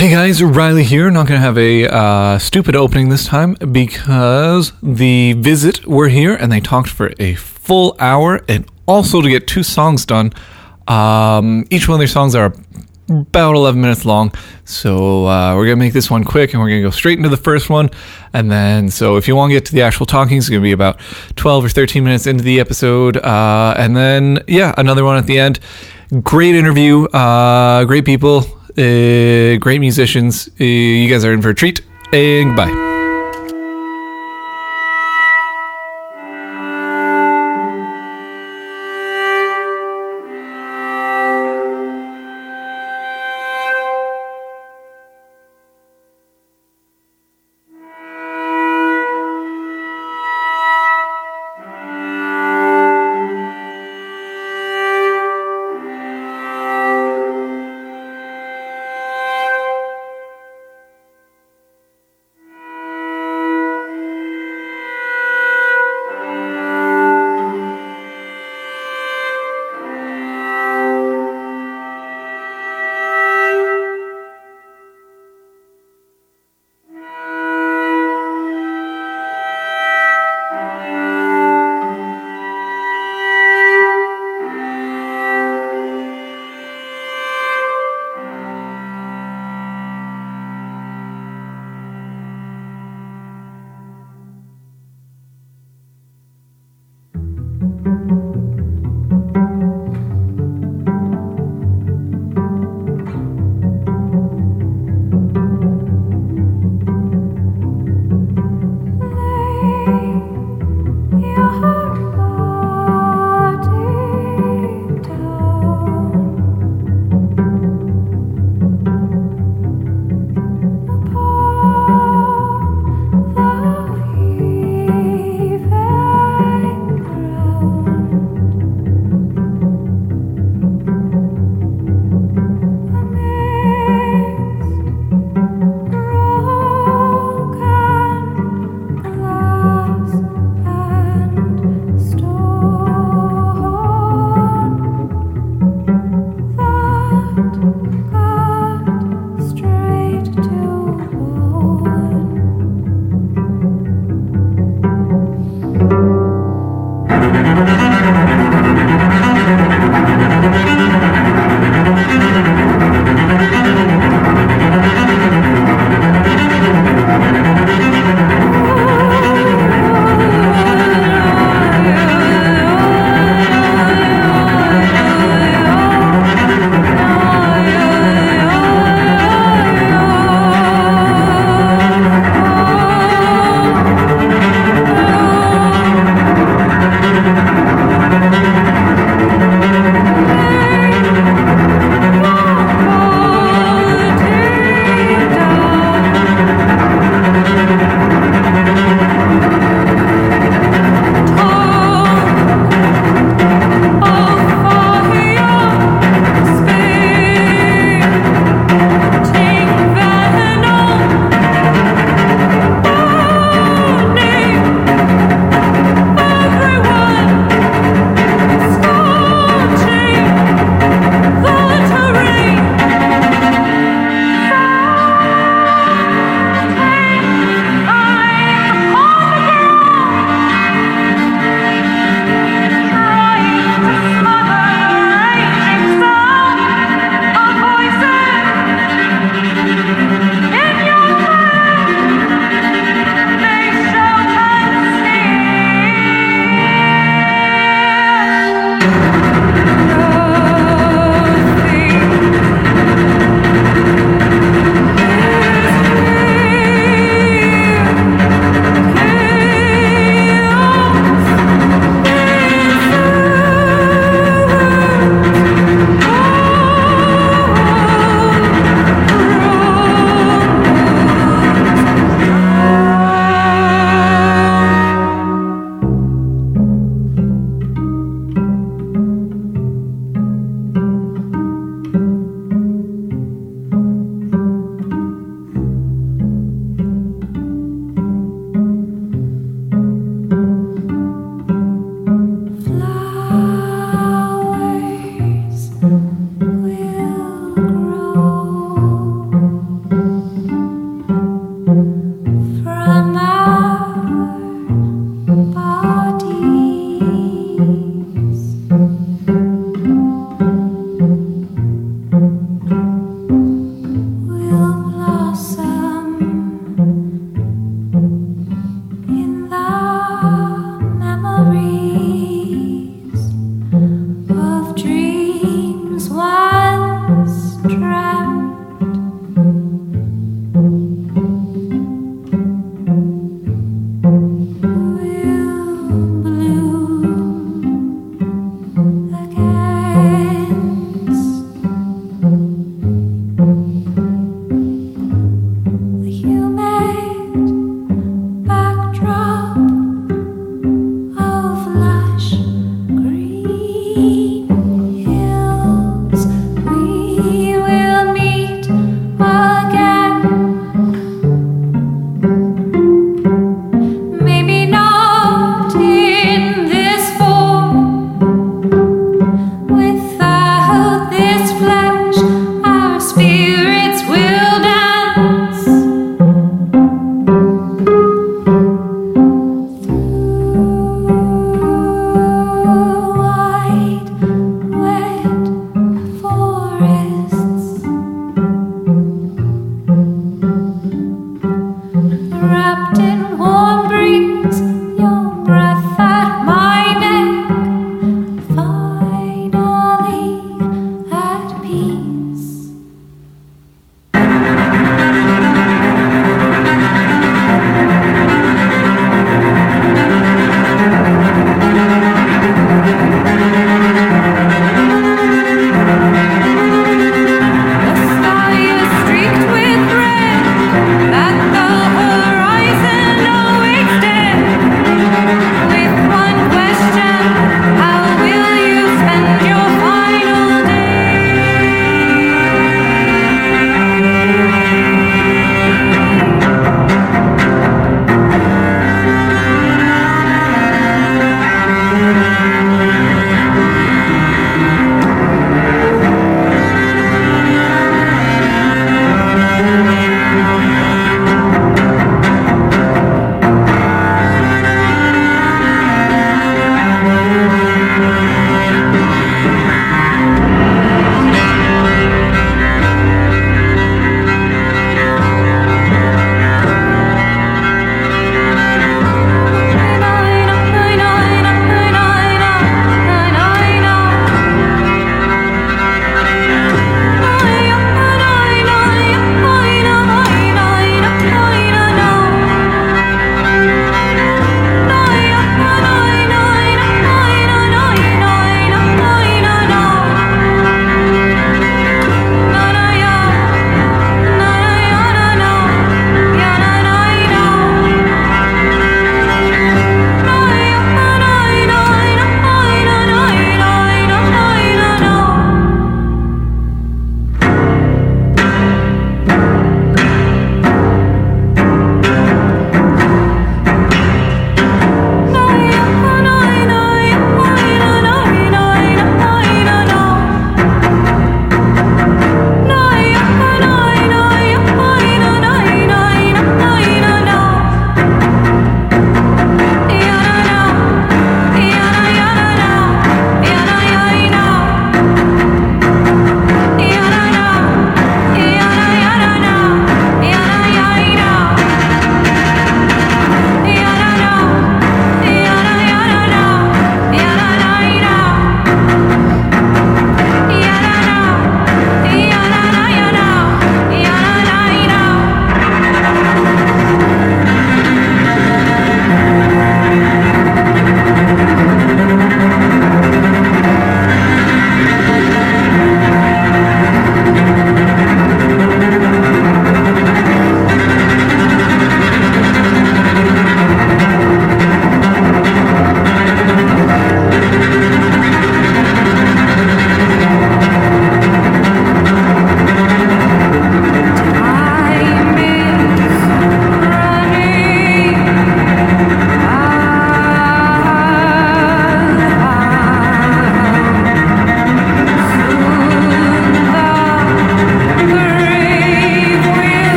Hey guys, Riley here. Not to have a uh, stupid opening this time because the visit were here and they talked for a full hour and also to get two songs done. Um, each one of their songs are about 11 minutes long. So uh, we're to make this one quick and we're to go straight into the first one. And then, so if you want to get to the actual talking, it's to be about 12 or 13 minutes into the episode. Uh, and then, yeah, another one at the end. Great interview, uh, great people, great musicians. Uh, you guys are in for a treat. And bye.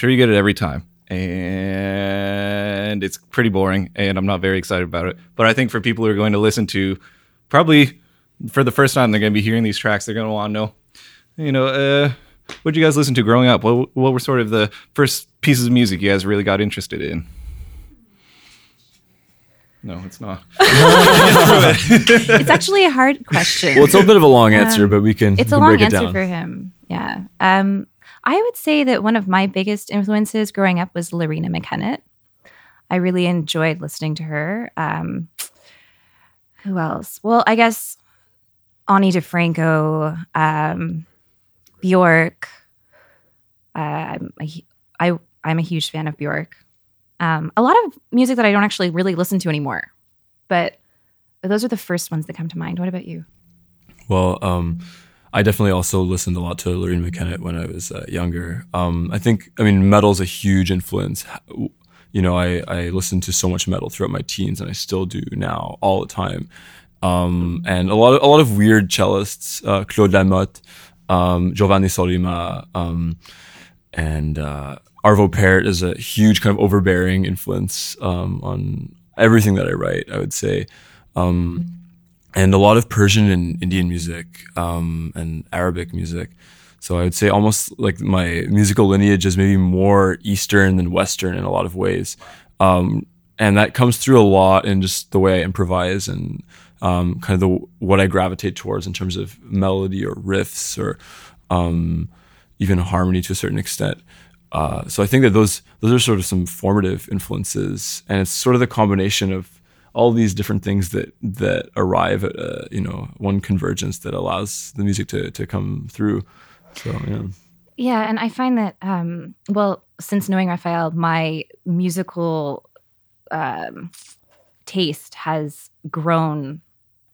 Sure you get it every time, and it's pretty boring, and I'm not very excited about it. But I think for people who are going to listen to, probably for the first time, they're going to be hearing these tracks. They're going to want to know, you know, uh, what did you guys listen to growing up? What what were sort of the first pieces of music you guys really got interested in? No, it's not. it's actually a hard question. Well, it's a bit of a long answer, but we can. It's we a can long break it answer down. for him. Yeah. Um, I would say that one of my biggest influences growing up was Loreena McKennitt. I really enjoyed listening to her. Um, who else? Well, I guess Ani DiFranco, um, Bjork. Uh, I'm a, I, I'm a huge fan of Bjork. Um, a lot of music that I don't actually really listen to anymore, but those are the first ones that come to mind. What about you? Well, um, I definitely also listened a lot to Loreena McKennitt when I was uh, younger. Um, I think, I mean, metal's a huge influence. You know, I, I listened to so much metal throughout my teens, and I still do now all the time. Um, and a lot of a lot of weird cellists, uh, Claude Lamothe, um, Giovanni Sollima, um, and uh, Arvo Pärt is a huge kind of overbearing influence um, on everything that I write. I would say. Um, and a lot of Persian and Indian music um, and Arabic music. So I would say almost like my musical lineage is maybe more Eastern than Western in a lot of ways. Um, and that comes through a lot in just the way I improvise and um, kind of the what I gravitate towards in terms of melody or riffs or um, even harmony to a certain extent. Uh, so I think that those those are sort of some formative influences, and it's sort of the combination of all these different things that that arrive at a, you know one convergence that allows the music to to come through. So yeah. Yeah, and I find that um, well, since knowing Raphael, my musical um, taste has grown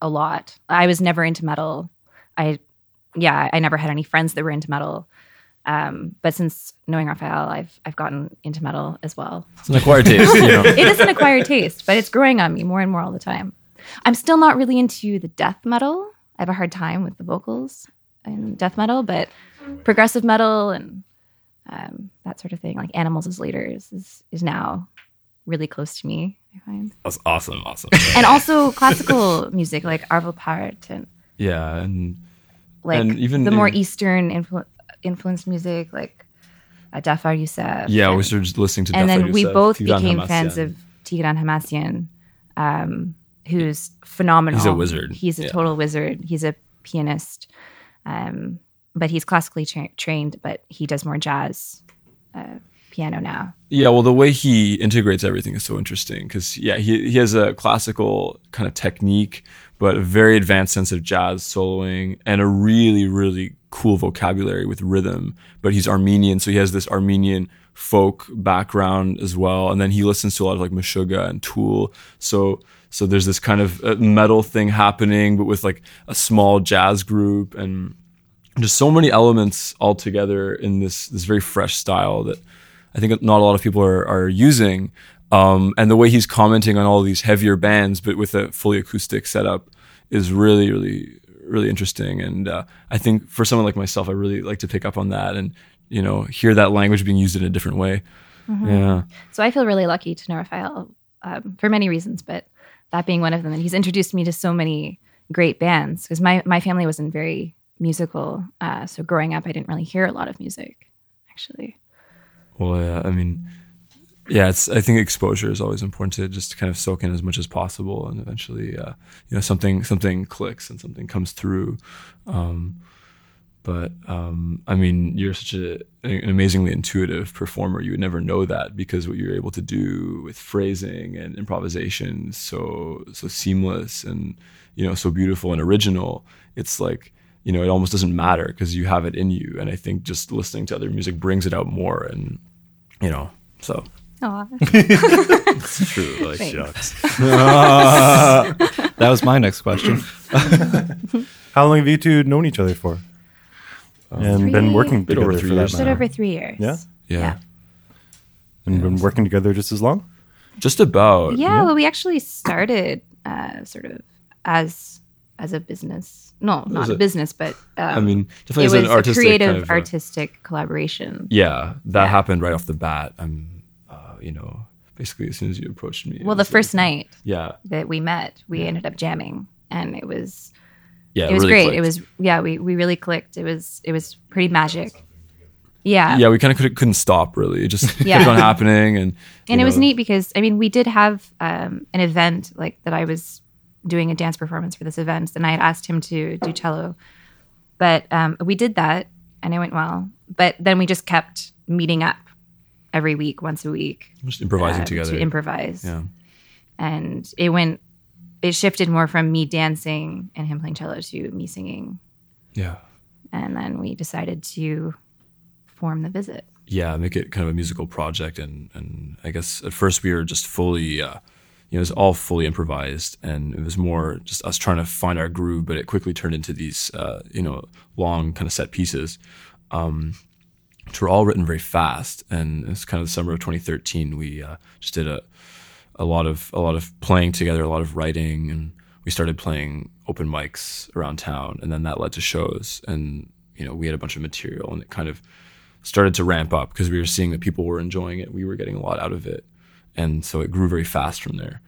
a lot. I was never into metal. I yeah, I never had any friends that were into metal. Um, but since knowing Raphael, I've I've gotten into metal as well. It's an acquired taste, you know. it is an acquired taste, but it's growing on me more and more all the time. I'm still not really into the death metal. I have a hard time with the vocals in death metal, but progressive metal and um, that sort of thing, like Animals as Leaders, is is now really close to me. I find, That's awesome, awesome. and also classical music like Arvo Pärt and yeah, and like And even the more in- Eastern influ- influenced music, like uh, Dhafer Youssef. yeah, and- we started listening to and Dhafer then we both Tigran became fans of Tigran Hamasyan, um, who's phenomenal. He's a wizard. He's a Yeah. total wizard. He's a pianist, um, but he's classically tra- trained. But he does more jazz uh, piano now. Yeah, well, the way he integrates everything is so interesting because yeah, he he has a classical kind of technique, but a very advanced sense of jazz soloing and a really really cool vocabulary with rhythm. But he's Armenian, so he has this Armenian folk background as well, and then he listens to a lot of like Meshuggah and Tool. So so there's this kind of uh, metal thing happening, but with like a small jazz group and just so many elements all together in this this very fresh style that I think not a lot of people are, are using. Um, and the way he's commenting on all these heavier bands, but with a fully acoustic setup, is really, really, really interesting. And uh, I think for someone like myself, I really like to pick up on that and you know hear that language being used in a different way. Yeah, So I feel really lucky to know Raphael um, for many reasons, but that being one of them. And he's introduced me to so many great bands because my my family wasn't very musical. Uh, so growing up, I didn't really hear a lot of music, actually. well, yeah, I mean, yeah, it's. I think exposure is always important to just kind of soak in as much as possible, and eventually, uh, you know, something something clicks and something comes through. Um, but um, I mean, you're such a, an amazingly intuitive performer. You would never know that because what you're able to do with phrasing and improvisation is so so seamless and you know so beautiful and original. It's like you know it almost doesn't matter because you have it in you. And I think just listening to other music brings it out more. And you know, so Oh, It's true. Like Thanks. shucks. That was my next question. How long have you two known each other for? and been working Bit together over three for that years just matter. over three years. Yeah? yeah, Yeah. And been working together just as long? just about. Yeah, well, we actually started uh, sort of as as a business. No, not was a a- business, but um, I mean, it definitely was as an a artistic creative kind of, uh, artistic collaboration. Yeah, that Yeah. happened right off the bat. I'm, you know, basically as soon as you approached me. Well, the first like- night Yeah, that we met, we ended up jamming, and it was yeah, it was really great. clicked. It was yeah, we we really clicked. It was it was pretty magic. Yeah, Yeah, we kind of couldn't, couldn't stop. Really, it just Yeah. kept on happening, and and you it was neat because I mean we did have um, an event like that. I was doing a dance performance for this event, and I had asked him to do cello, but um, we did that, and it went well. But then we just kept meeting up every week, once a week, just improvising uh, together. to improvise. yeah, and it went. It shifted more from me dancing and him playing cello to me singing, yeah, and then we decided to form the visit. yeah. Make it kind of a musical project, and and I guess at first we were just fully. Uh, you know, it was all fully improvised, and it was more just us trying to find our groove. But it quickly turned into these, uh, you know, long kind of set pieces. Um, which were all written very fast. And it's kind of the summer of 2013. We uh, just did a a lot of a lot of playing together, a lot of writing, and we started playing open mics around town. And then that led to shows, and you know we had a bunch of material, and it kind of started to ramp up because we were seeing that people were enjoying it. We were getting a lot out of it, and so it grew very fast from there.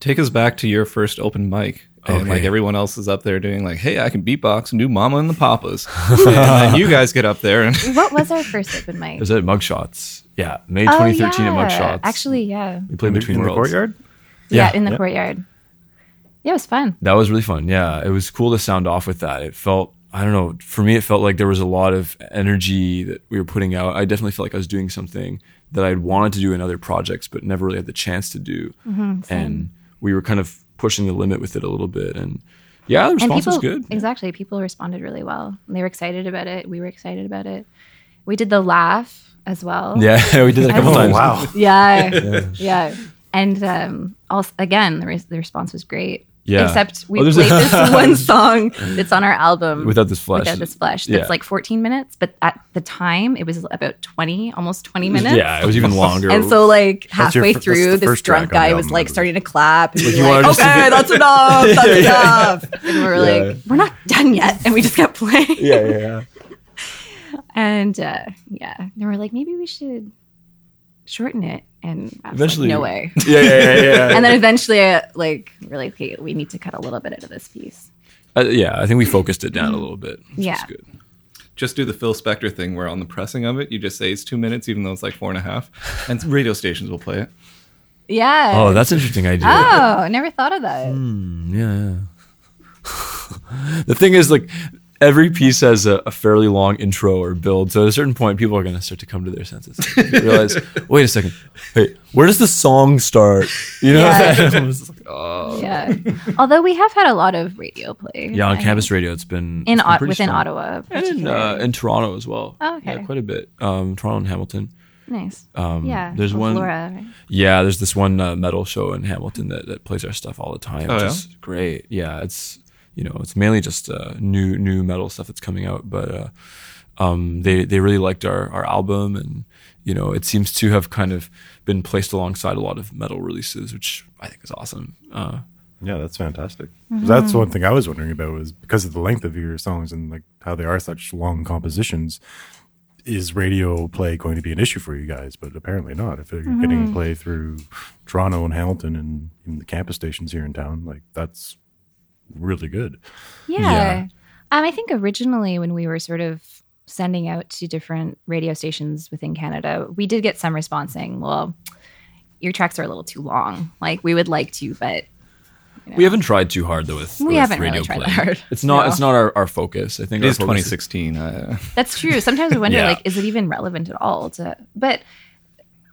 Take us back to your first open mic. And like everyone else is up there doing like, hey, I can beatbox and do Mama and the Papas. and then you guys get up there and What was our first open mic? Was it was at Mugshots. Yeah, May Oh, 2013 yeah. at Mugshots. Actually, yeah. we played in, the- between in the courtyard. Yeah, Yeah. in the Yeah. courtyard. Yeah, it was fun. That was really fun. Yeah, it was cool to sound off with that. It felt, I don't know, for me, it felt like there was a lot of energy that we were putting out. I definitely felt like I was doing something that I'd wanted to do in other projects, but never really had the chance to do. Mm-hmm, and we were kind of pushing the limit with it a little bit. And yeah, the response people was good. exactly, people responded really well. They were excited about it. We were excited about it. We did the laugh as well. Yeah, we did it a couple Oh, times. wow. Yeah. yeah. And um also again, the, res- the response was great. Yeah. Except we Oh, played a- this one song that's on our album Without This Flesh. Without this flesh. That's Yeah. like 14 minutes, but at the time it was about 20, almost 20 minutes. Yeah, it was even longer. And so, like That's your halfway through, this drunk guy was album, like starting to clap and be you like, wanted to "Okay, be- that's enough, that's Yeah, enough." And we're Yeah. like, "We're not done yet," and we just kept playing. yeah, yeah, yeah. And uh, yeah, and we're like, maybe we should shorten it. And I was Eventually- like, no way. Yeah, yeah, yeah, yeah. And then eventually, uh, like, we're like, okay, we need to cut a little bit out of this piece. Uh, yeah, I think we focused it down a little bit. Which Yeah. is good. just do the Phil Spector thing where on the pressing of it, you just say it's two minutes, even though it's like four and a half. And radio stations will play it. Yeah. Oh, that's an interesting idea. Oh, I never thought of that. Yeah, yeah. the thing is, like, every piece has a, a fairly long intro or build. So at a certain point, people are going to start to come to their senses. Realize, wait a second, wait, where does the song start? You know? Yeah. I was like, oh. Yeah. Although we have had a lot of radio play. Yeah, on I campus think. radio, it's been In it's been Ot- pretty within strong. Ottawa. and in, uh, in Toronto as well. Oh, okay. Yeah, quite a bit. Um, Toronto and Hamilton. nice. Um, yeah. there's one. Laura, right? Yeah, there's this one uh, metal show in Hamilton that, that plays our stuff all the time, Oh, which yeah? is great. Yeah, it's you know it's mainly just uh, new new metal stuff that's coming out, but uh, um, they they really liked our our album, and you know it seems to have kind of been placed alongside a lot of metal releases, which I think is awesome. Uh, Yeah, that's fantastic. That's one thing I was wondering about was because of the length of your songs and like how they are such long compositions. Is radio play going to be an issue for you guys? But apparently not. If you're getting play through Toronto and Hamilton and even the campus stations here in town, like that's really good. Yeah. Yeah. Um, I think originally when we were sort of sending out to different radio stations within Canada, we did get some response saying, well, your tracks are a little too long. Like we would like to, but We haven't tried too hard though with, We with haven't really tried play. that hard. It's not No. it's not our, our focus. I think It our is focus 2016. Uh, that's true. Sometimes we wonder, Yeah. like, is it even relevant at all to, but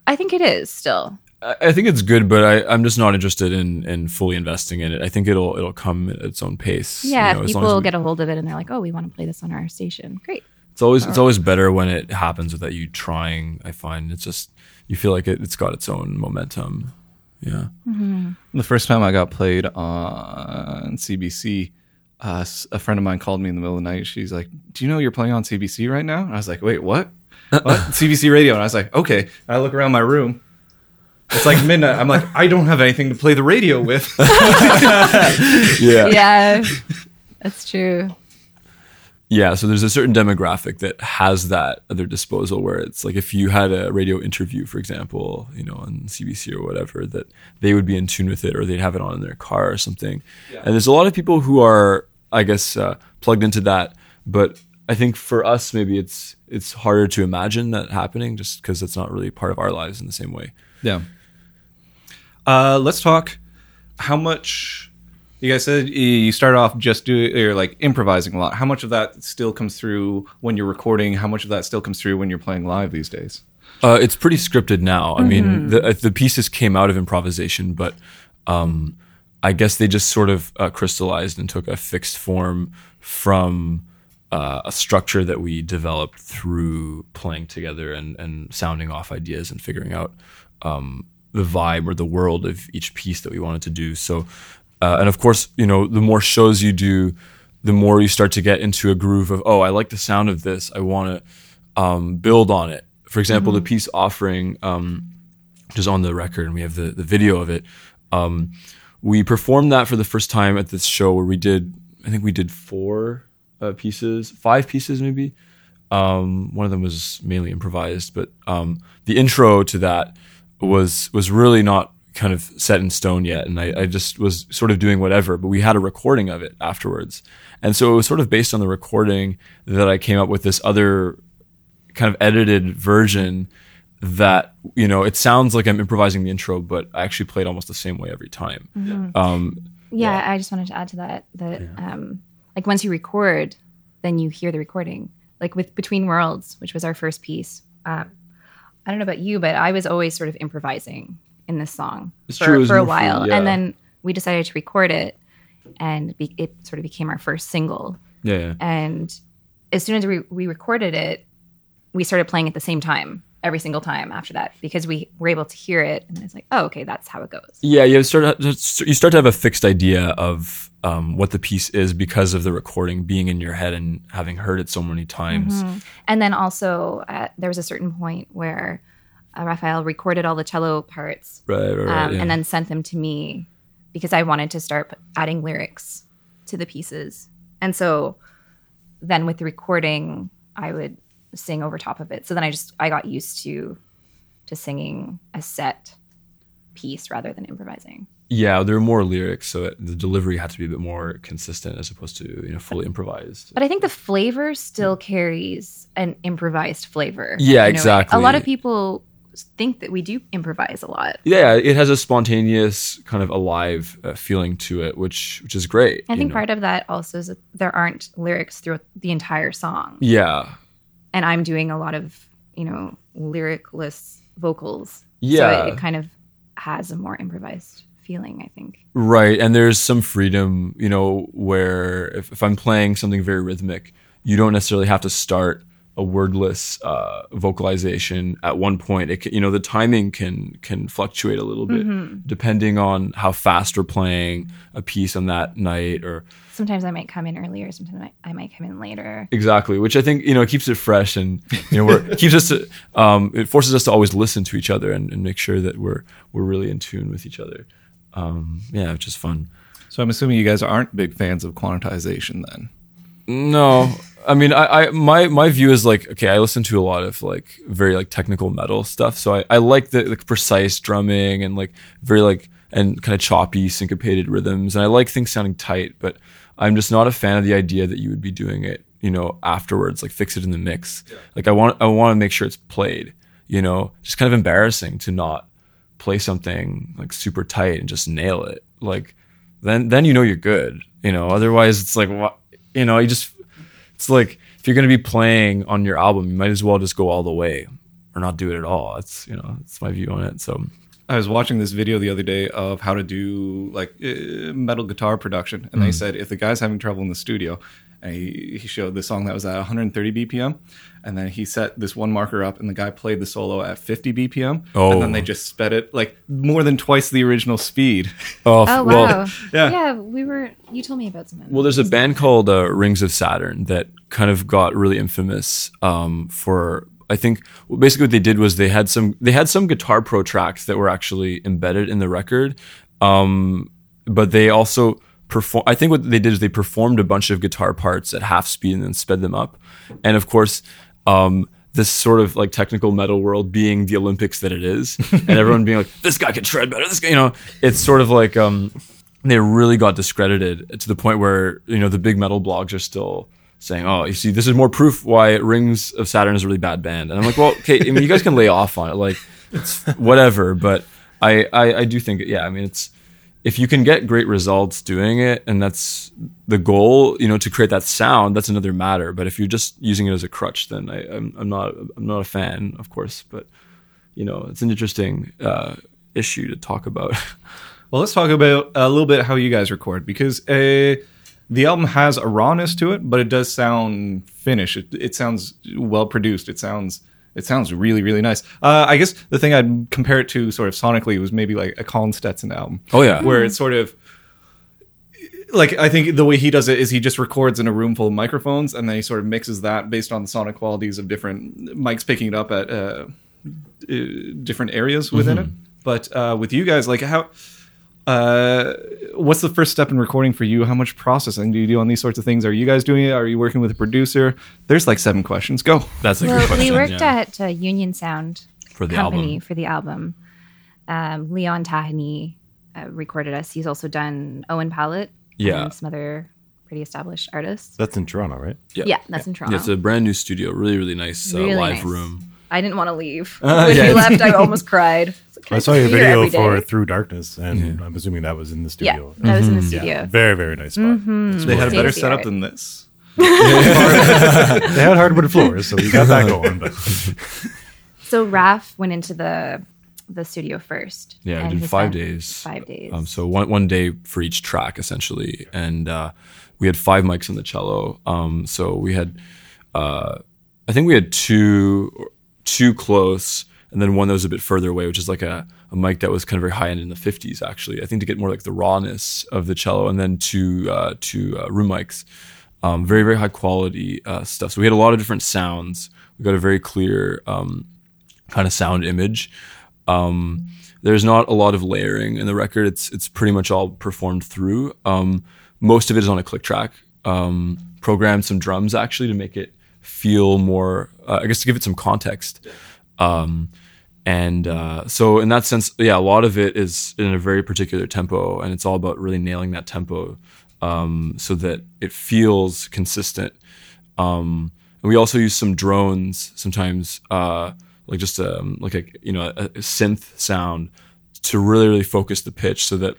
I think it is still. I I think it's good, but I, I'm just not interested in, in fully investing in it. I think it'll it'll come at its own pace. you Yeah. know, if as long as people we- get a hold of it and they're like, oh, we want to play this on our station. Great. It's always it's always better when it happens without you trying. I find it's just you feel like it, it's got its own momentum. Yeah. the first time I got played on CBC, uh, s- a friend of mine called me in the middle of the night. She's like, "Do you know you're playing on CBC right now?" And I was like, "Wait, what? What? CBC radio?" And I was like, "Okay." And I look around my room. It's like midnight. I'm like, I don't have anything to play the radio with. yeah. yeah, that's true. Yeah, so there's a certain demographic that has that at their disposal where it's like if you had a radio interview, for example, you know, on CBC or whatever, that they would be in tune with it or they'd have it on in their car or something. Yeah. And there's a lot of people who are, I guess, uh, plugged into that. But I think for us, maybe it's it's harder to imagine that happening just because it's not really part of our lives in the same way. Yeah. Uh, let's talk. How much you guys said you start off just doing or like improvising a lot. How much of that still comes through when you're recording? How much of that still comes through when you're playing live these days? Uh, it's pretty scripted now. I mean, the, uh, the pieces came out of improvisation, but um, I guess they just sort of uh, crystallized and took a fixed form from uh, a structure that we developed through playing together and, and sounding off ideas and figuring out um, the vibe or the world of each piece that we wanted to do. So, uh, and of course, you know, the more shows you do, the more you start to get into a groove of, oh, I like the sound of this. I want to um, build on it. For example, the piece offering, um, which is on the record, and we have the, the video of it. Um, we performed that for the first time at this show where we did, I think we did four uh, pieces, five pieces maybe. Um, one of them was mainly improvised, but um, the intro to that was was really not kind of set in stone yet, and I, I just was sort of doing whatever. But we had a recording of it afterwards, and so it was sort of based on the recording that I came up with this other kind of edited version that you know it sounds like I'm improvising the intro, but I actually played almost the same way every time. Um, Yeah, I just wanted to add to that that um, like once you record, then you hear the recording. Like with Between Worlds, which was our first piece. Um, I don't know about you, but I was always sort of improvising in this song It's for, true, for a more free, while, yeah. and then we decided to record it, and be, it sort of became our first single. yeah, yeah. And as soon as we, we recorded it, we started playing at the same time every single time after that because we were able to hear it, and then it's like, oh, okay, that's how it goes. Yeah, you start you start to have a fixed idea of um, what the piece is because of the recording being in your head and having heard it so many times. And then also, uh, there was a certain point where uh, Raphael recorded all the cello parts Right, right, right. um, yeah. and then sent them to me because I wanted to start adding lyrics to the pieces. And so then with the recording, I would sing over top of it. So then I just I got used to to singing a set piece rather than improvising. yeah, there were more lyrics, so it, the delivery had to be a bit more consistent as opposed to you know fully improvised. But I think the flavor still carries an improvised flavor. Yeah, in a exactly. A lot of people think that we do improvise a lot. Yeah, it has a spontaneous kind of alive uh, feeling to it, which which is great. I think know. part of that also is that there aren't lyrics throughout the entire song. Yeah, And I'm doing a lot of, you know, lyricless vocals. Yeah. So it, it kind of has a more improvised feeling, I think. Right. And there's some freedom, you know, where if, if I'm playing something very rhythmic, you don't necessarily have to start a wordless uh, vocalization at one point. It can, you know, the timing can can fluctuate a little bit depending on how fast we're playing a piece on that night or Sometimes I might come in earlier, sometimes I, I might come in later. exactly, which I think, you know, keeps it fresh and, you know, we're, keeps us to, um, it forces us to always listen to each other and, and make sure that we're, we're really in tune with each other. Um, yeah, which is fun. So I'm assuming you guys aren't big fans of quantization then. No, I mean, I, I my my view is like okay, I listen to a lot of like very like technical metal stuff, so I, I like the like precise drumming and like very like and kind of choppy syncopated rhythms, and I like things sounding tight, but I'm just not a fan of the idea that you would be doing it, you know, afterwards, like fix it in the mix. Like I want I want to make sure it's played, you know, just kind of embarrassing to not play something like super tight and just nail it, like then then you know you're good. You know, otherwise it's like what you know, you just it's like if you're gonna be playing on your album, you might as well just go all the way or not do it at all. That's you know, that's my view on it. So I was watching this video the other day of how to do like uh, metal guitar production, and they said if the guy's having trouble in the studio, and he, he showed the song that was at 130 BPM, and then he set this one marker up, and the guy played the solo at 50 BPM, Oh. and then they just sped it like more than twice the original speed. oh, Oh, well, wow. yeah. Yeah, we were, you told me about some. Well, there's a band called uh, Rings of Saturn that kind of got really infamous um, for I think basically what they did was they had some they had some Guitar Pro tracks that were actually embedded in the record, um, but they also perform. I think what they did is they performed a bunch of guitar parts at half speed and then sped them up, and of course. Um, this sort of like technical metal world being the Olympics that it is, and everyone being like, "This guy can shred better." This guy, you know, it's sort of like um, they really got discredited to the point where you know the big metal blogs are still saying, "Oh, you see, this is more proof why Rings of Saturn is a really bad band." And I'm like, "Well, okay, I mean, you guys can lay off on it, like it's whatever." But I, I, I do think, yeah, I mean, it's if you can get great results doing it, and that's the goal, you know, to create that sound, that's another matter. But if you're just using it as a crutch, then I, I'm, I'm not, I'm not a fan, of course. But you know, it's an interesting uh, issue to talk about. Well, let's talk about a little bit how you guys record because uh, the album has a rawness to it, but it does sound finished. It, it sounds well produced. It sounds it sounds really really nice. Uh, I guess the thing I'd compare it to sort of sonically was maybe like a Colin Stetson album. Oh, yeah. where it's sort of like I think the way he does it is he just records in a room full of microphones and then he sort of mixes that based on the sonic qualities of different mics picking it up at uh, uh, different areas within it. But uh, with you guys, like how, uh, what's the first step in recording for you? How much processing do you do on these sorts of things? Are you guys doing it? Are you working with a producer? There's like seven questions. Go. That's a good Well, question. we worked yeah. at uh, Union Sound For the Company album. for the album. Um, Leon Taheny uh, recorded us. He's also done Owen Pallett Yeah. and some other pretty established artists. That's in Toronto, right? Yeah, Yeah, that's in Toronto. Yeah, it's a brand new studio, really, really nice uh, Really live nice. room. I didn't want to leave. Uh, when yeah, we left, I almost cried. It's I saw your video for? Through Darkness, and I'm assuming that was in the studio. Yeah, studio. that was in the Yeah, studio. very very nice spot. They had a better setup than this. They had hardwood floors, so we got that going. But So Raf went into the the studio first. Yeah, and we did five days. Five days. Um, so one one day for each track essentially, and uh, we had five mics on the cello. Um, so we had, uh, I think we had two two close, and then one that was a bit further away, which is like a, a mic that was kind of very high end in the fifties actually. I think to get more like the rawness of the cello, and then two uh, two uh, room mics. Um, very very high quality uh, stuff. So we had a lot of different sounds. We got a very clear um, kind of sound image. Um, there's not a lot of layering in the record. It's it's pretty much all performed through. Um, most of it is on a click track. Um, programmed some drums actually to make it feel more. Uh, I guess to give it some context. Um, and uh, so in that sense, yeah, a lot of it is in a very particular tempo, and it's all about really nailing that tempo um, so that it feels consistent. Um, and we also use some drones sometimes, uh, like just a, like a you know a, a synth sound to really really focus the pitch, so that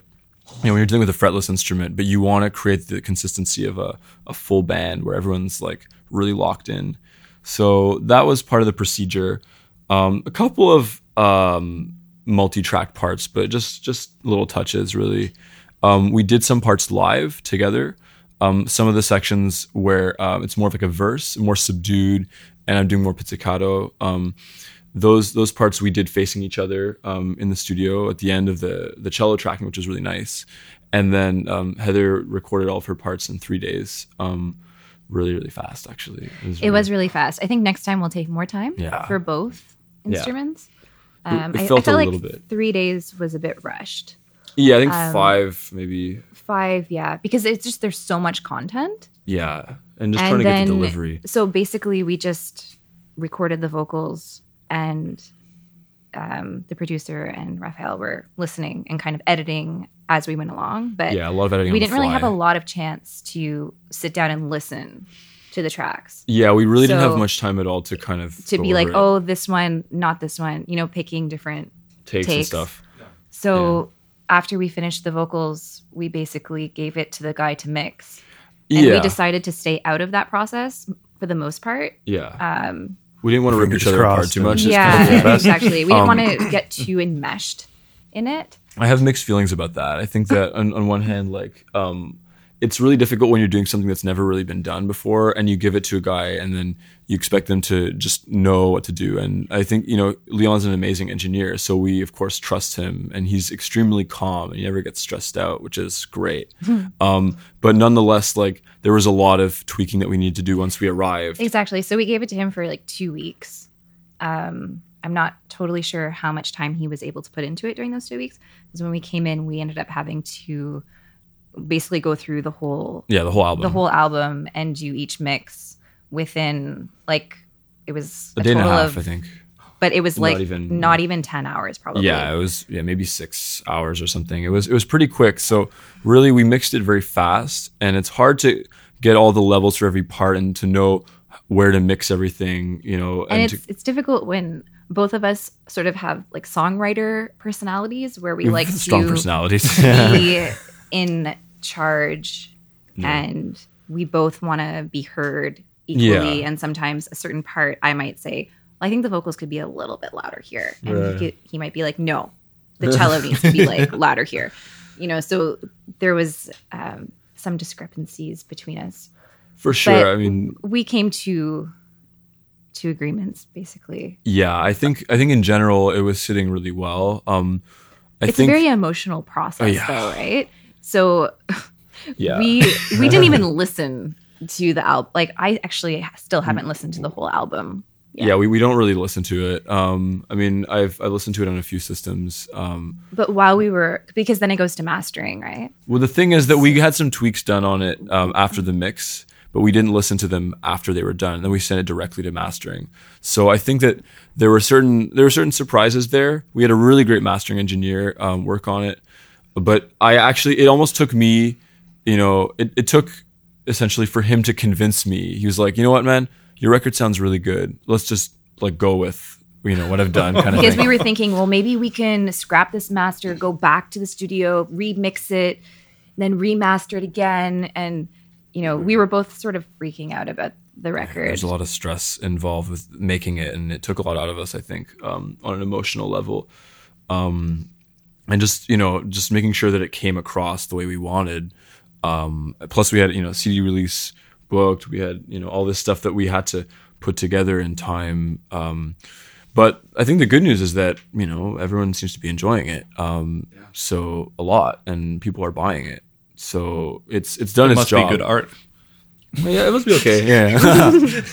you know when you're dealing with a fretless instrument, but you want to create the consistency of a, a full band where everyone's like really locked in. So that was part of the procedure. Um, a couple of um, multi-track parts, but just just little touches really. Um, we did some parts live together. Um, some of the sections where um, it's more of like a verse, more subdued, and I'm doing more pizzicato. Um, those those parts we did facing each other um, in the studio at the end of the the cello tracking, which was really nice. And then um, Heather recorded all of her parts in three days, um, really really fast actually. it was really fast. I think next time we'll take more time Yeah. for both instruments. Um, it I, I felt felt a like bit. three days was a bit rushed. yeah. I think um, five maybe Five, yeah, because it's just there's so much content. yeah, and just trying to get the delivery. So basically, we just recorded the vocals, and um, the producer and Raphael were listening and kind of editing as we went along. But Yeah, a lot of editing. we didn't really have a lot of chance to sit down and listen to the tracks Yeah, we really didn't have much time at all to kind of to go be like, it. oh, this one, not this one. You know, picking different takes, and stuff. So after we finished the vocals, we basically gave it to the guy to mix. And Yeah, we decided to stay out of that process for the most part. yeah. Um, we didn't want to rip each other apart too much. Just yeah, kind of- exactly. We didn't Um, want to get too enmeshed in it. I have mixed feelings about that. I think that on, on one hand, like, um, it's really difficult when you're doing something that's never really been done before and you give it to a guy and then you expect them to just know what to do. And I think, you know, Leon's an amazing engineer. So we, of course, trust him and he's extremely calm and he never gets stressed out, which is great. um, but nonetheless, like, there was a lot of tweaking that we needed to do once we arrived. Exactly. So we gave it to him for like two weeks. um, I'm not totally sure how much time he was able to put into it during those two weeks. Because when we came in, we ended up having to basically go through the whole Yeah, the whole album. the whole album and do each mix within like it was a day and a half, of- I think. but it was Not like even- not even 10 hours probably Yeah, it was yeah maybe six hours or something. It was it was pretty quick. So really, we mixed it very fast, and it's hard to get all the levels for every part and to know where to mix everything. You know, and to, it's it's difficult when both of us sort of have like songwriter personalities where we like strong to personalities. be in charge and we both want to be heard equally Yeah. and sometimes a certain part i might say well, i think the vocals could be a little bit louder here and he, could, he might be like no the cello needs to be like louder here you know so there was um, some discrepancies between us for sure. But- I mean, we came to to agreements basically yeah, I think I think in general it was sitting really well. Um, I it's think a very emotional process yeah. though right so yeah. we we didn't even listen to the album like i actually still haven't listened to the whole album yeah, we, we don't really listen to it. Um, I mean, I've I listened to it on a few systems. Um, but while we were because then it goes to mastering right Well, the thing is that we had some tweaks done on it um, after the mix, but we didn't listen to them after they were done. Then we sent it directly to mastering. So I think that there were certain there were certain surprises there. We had a really great mastering engineer um, work on it, but I actually it almost took me, you know, it, it took essentially for him to convince me. He was like, you know what, man, your record sounds really good. Let's just like go with you know what I've done kind of because thing. we were thinking well maybe we can scrap this master go back to the studio remix it then remaster it again and you know we were both sort of freaking out about the record There's a lot of stress involved with making it, and it took a lot out of us. I think um, on an emotional level, um, and just you know, just making sure that it came across the way we wanted. Um, plus, we had you know CD release booked. We had you know all this stuff that we had to put together in time. Um, but I think the good news is that you know everyone seems to be enjoying it. Um, So a lot, and people are buying it. So it's it's done It its must job. be good art. Yeah, it must be okay. Yeah.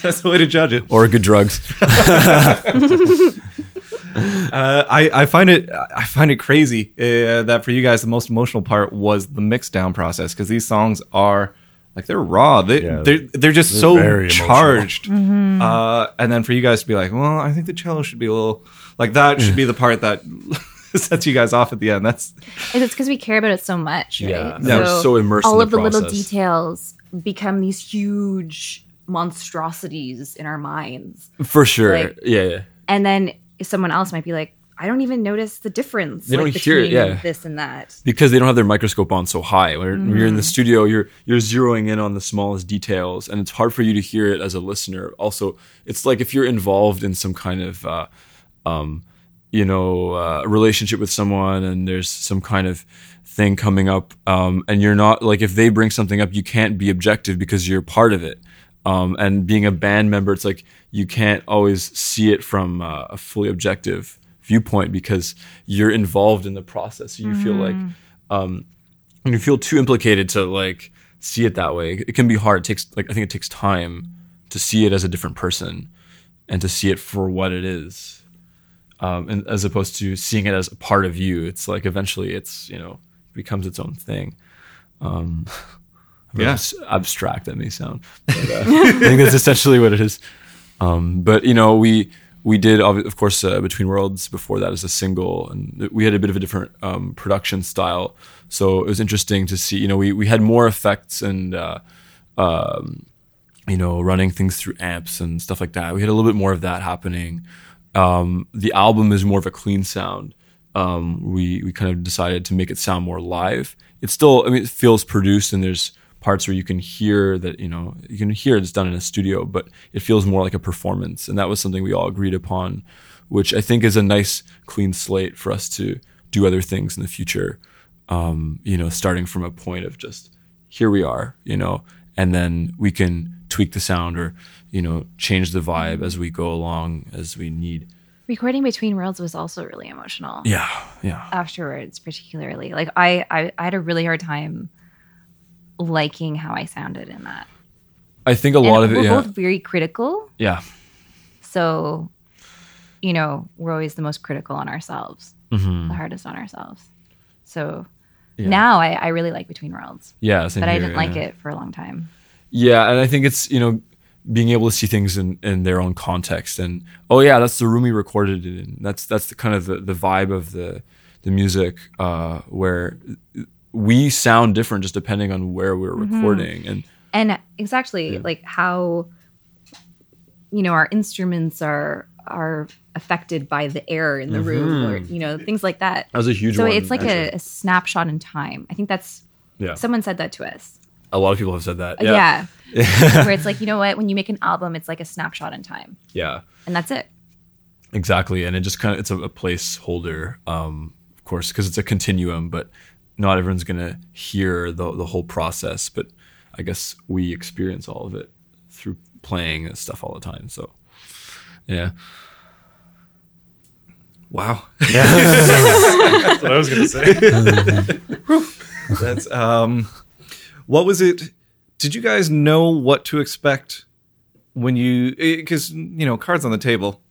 That's the way to judge it. or good drugs. Uh, I, I find it I find it crazy uh, that for you guys the most emotional part was the mix down process because these songs are like they're raw they Yeah, they're they're just they're so very emotional. charged uh, and then for you guys to be like well I think the cello should be a little like that should be the part that sets you guys off at the end that's And it's because we care about it so much, right? Yeah. Yeah, we're so immersed All in of the the little details become these huge monstrosities in our minds, For sure. Like- yeah, yeah. and then someone else might be like, "I don't even notice the difference They like, don't hear it, between yeah. this and that." Because they don't have their microscope on so high. When you're in Mm-hmm. the studio, you're you're zeroing in on the smallest details, and it's hard for you to hear it as a listener. Also, it's like if you're involved in some kind of, uh, um, you know, uh, relationship with someone, and there's some kind of thing coming up, um, and you're not like if they bring something up, you can't be objective because you're part of it. Um, and being a band member, it's like you can't always see it from uh, a fully objective viewpoint because you're involved in the process. You feel like um, and you feel too implicated to like see it that way. It can be hard. It takes like I think it takes time to see it as a different person and to see it for what it is, um, and as opposed to seeing it as a part of you. It's like eventually it's you know becomes its own thing. Um, Yeah. abs- abstract that may sound. But, uh, I think that's essentially what it is. Um, but you know, we we did of course uh, Between Worlds before that as a single, and we had a bit of a different um, production style. So it was interesting to see. You know, we we had more effects and. Uh, um, you know, running things through amps and stuff like that. We had a little bit more of that happening. Um, the album is more of a clean sound. Um, we we kind of decided to make it sound more live. It still, I mean, it feels produced, and there's parts where you can hear that, you know, you can hear it's done in a studio, but it feels more like a performance, and that was something we all agreed upon, which I think is a nice clean slate for us to do other things in the future. Um, you know, starting from a point of just here we are, you know, and then we can tweak the sound or you know change the vibe as we go along as we need. Recording Between Worlds was also really emotional. Yeah, yeah, Afterwards, particularly, like I, I, I had a really hard time liking how I sounded in that. I think a lot And of it. we're Yeah, both very critical, yeah, so you know, we're always the most critical on ourselves, the hardest on ourselves. So now I, I really like Between Worlds, Yeah, but I didn't like it for a long time. Yeah, and I think it's you know being able to see things in, in their own context, and oh yeah, that's the room we recorded it in. That's that's the kind of the, the vibe of the the music uh, where we sound different just depending on where we're recording, and and exactly like how you know our instruments are are affected by the air in the room or you know things like that. That was a huge so one. it's like a, a snapshot in time. I think that's yeah. someone said that to us. A lot of people have said that. yeah, Yeah, where it's like you know what? When you make an album it's like a snapshot in time. Yeah. and that's it. Exactly, and it just kind of it's a, a placeholder, um, of course, because it's a continuum. But not everyone's gonna hear the the whole process. But I guess we experience all of it through playing and stuff all the time. So, yeah, Wow. That's what I was going to say. That's um what was it did you guys know what to expect when you because you know cards on the table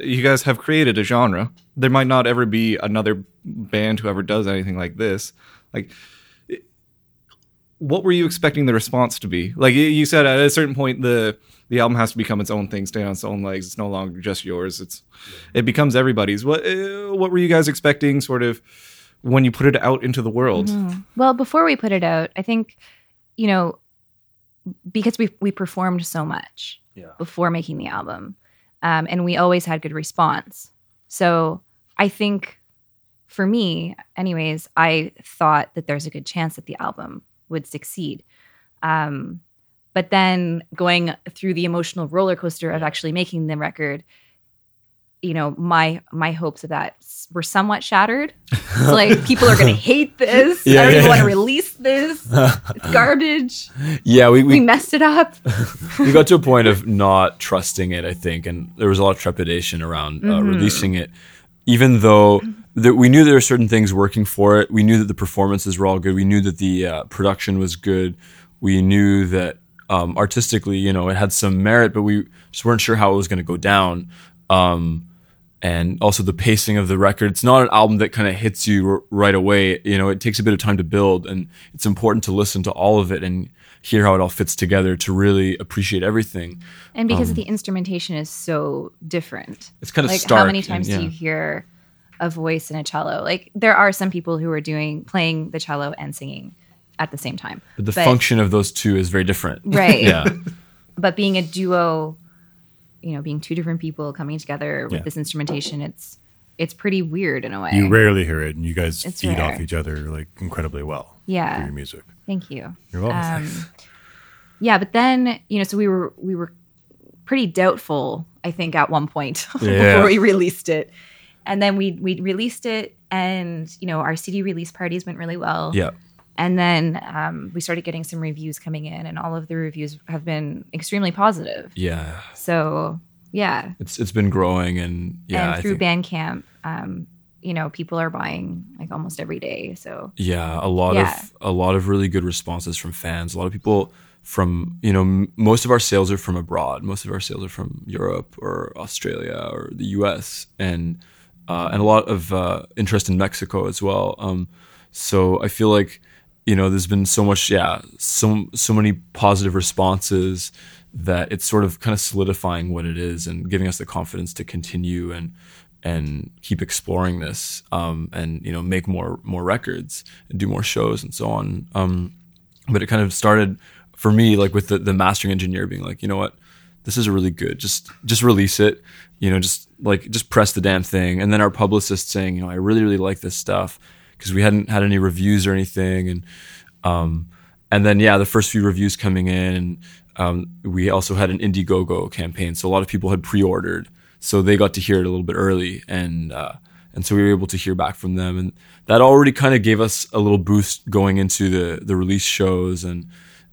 you guys have created a genre. There might not ever be another band who ever does anything like this. Like what were you expecting the response to be? Like you- you said at a certain point the the album has to become its own thing stand on its own legs. It's no longer just yours. It's it becomes everybody's. What uh, what were you guys expecting sort of when you put it out into the world? Well before we put it out i think you know because we we performed so much Yeah. before making the album um, and we always had good response. So i think for me anyways i thought that there's a good chance that the album would succeed. Um, but then going through the emotional roller coaster of actually making the record you know my my hopes of that were somewhat shattered so like people are gonna hate this Yeah, i don't yeah, even want to release this it's garbage yeah. We we we, messed it up we got to a point of not trusting it. I think, and there was a lot of trepidation around uh, releasing it, even though. That we knew there were certain things working for it. We knew that the performances were all good. We knew that the uh, production was good. We knew that um, artistically, you know, it had some merit, but we just weren't sure how it was going to go down. Um, and also the pacing of the record. It's not an album that kind of hits you r- right away. You know, it takes a bit of time to build, and it's important to listen to all of it and hear how it all fits together to really appreciate everything. and because um, the instrumentation is so different It's kind of like stark how many and- times yeah. do you hear a voice and a cello like there are some people who are doing playing the cello and singing at the same time But the function of those two is very different. right Yeah. but being a duo you know being two different people coming together with Yeah. this instrumentation it's it's pretty weird in a way You rarely hear it, and you guys It's feed rare. off each other like incredibly well. Yeah. your music. thank you You're welcome. um, yeah but then you know so we were we were pretty doubtful i think at one point Yeah. before we released it and then we we released it and you know our cd release parties went really well Yeah. And then um, we started getting some reviews coming in and all of the reviews have been extremely positive Yeah. so yeah It's it's been growing and yeah. and through think- bandcamp um, you know people are buying like almost every day so Yeah, a lot Yeah. of a lot of really good responses from fans. A lot of people from you know m- most of our sales are from abroad. Most of our sales are from Europe or Australia or the U.S. and uh, and a lot of uh, interest in Mexico as well. Um, so I feel like you know there's been so much yeah so so many positive responses that it's sort of kind of solidifying what it is and giving us the confidence to continue and and keep exploring this um, and you know make more more records and do more shows and so on. Um, but it kind of started for me like with the, the mastering engineer being like you know what? This is really good. Just just release it. You know just like just press the damn thing. And then our publicist saying you know i really really like this stuff because we hadn't had any reviews or anything and um, and then yeah, the first few reviews coming in, and um, we also had an Indiegogo campaign, so a lot of people had pre-ordered, so they got to hear it a little bit early, and uh, and so we were able to hear back from them, and that already kind of gave us a little boost going into the the release shows and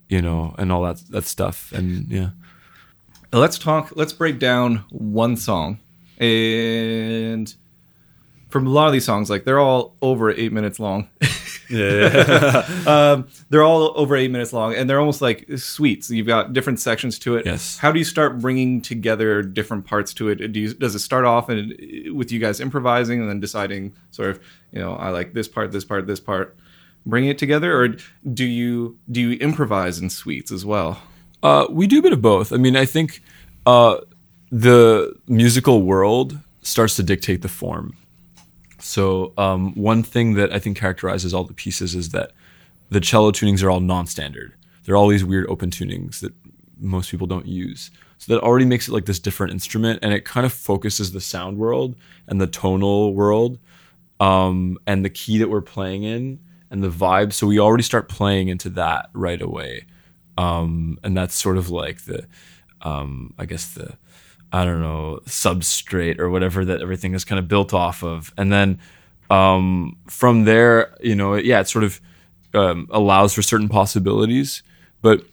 you know and all that that stuff, and yeah, let's talk let's break down one song and from a lot of these songs like they're all over eight minutes long um, they're all over eight minutes long, and they're almost like suites. You've got different sections to it. Yes. How do you start bringing together different parts to it? Do you, does it start off and with you guys improvising and then deciding sort of, you know, I like this part, this part, this part, bringing it together, or do you do you improvise in suites as well? Uh, we do a bit of both. I mean, I think uh, the musical world starts to dictate the form. So um, one thing that I think characterizes all the pieces is that the cello tunings are all non-standard. They're all these weird open tunings that most people don't use. So that already makes it like this different instrument, and it kind of focuses the sound world and the tonal world, um, and the key that we're playing in and the vibe. So we already start playing into that right away, um, and that's sort of like the, um, I guess the I don't know, substrate or whatever that everything is kind of built off of. And then um, from there, you know, yeah, it sort of um, allows for certain possibilities, but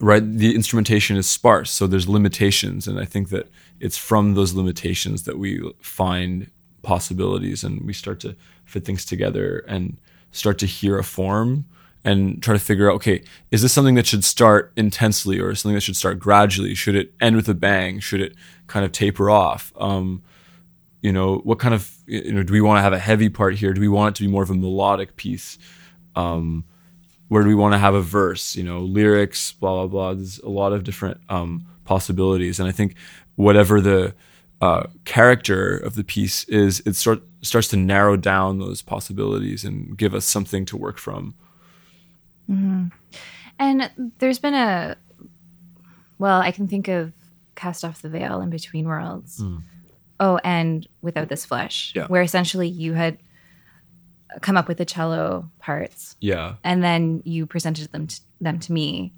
right, the instrumentation is sparse, so there's limitations, and I think that it's from those limitations that we find possibilities, and we start to fit things together and start to hear a form and try to figure out okay is this something that should start intensely or something that should start gradually? Should it end with a bang? Should it kind of taper off? Um, you know what kind of you know do we want to have a heavy part here? Do we want it to be more of a melodic piece? Um, where do we want to have a verse? You know lyrics blah blah blah. There's a lot of different um, possibilities. And i think whatever the uh, character of the piece is it start, starts to narrow down those possibilities and give us something to work from Mm-hmm. And there's been a, well, I can think of Cast Off the Veil in Between Worlds. Mm. Oh, and Without This Flesh, Yeah. where essentially you had come up with the cello parts yeah and then you presented them to, them to me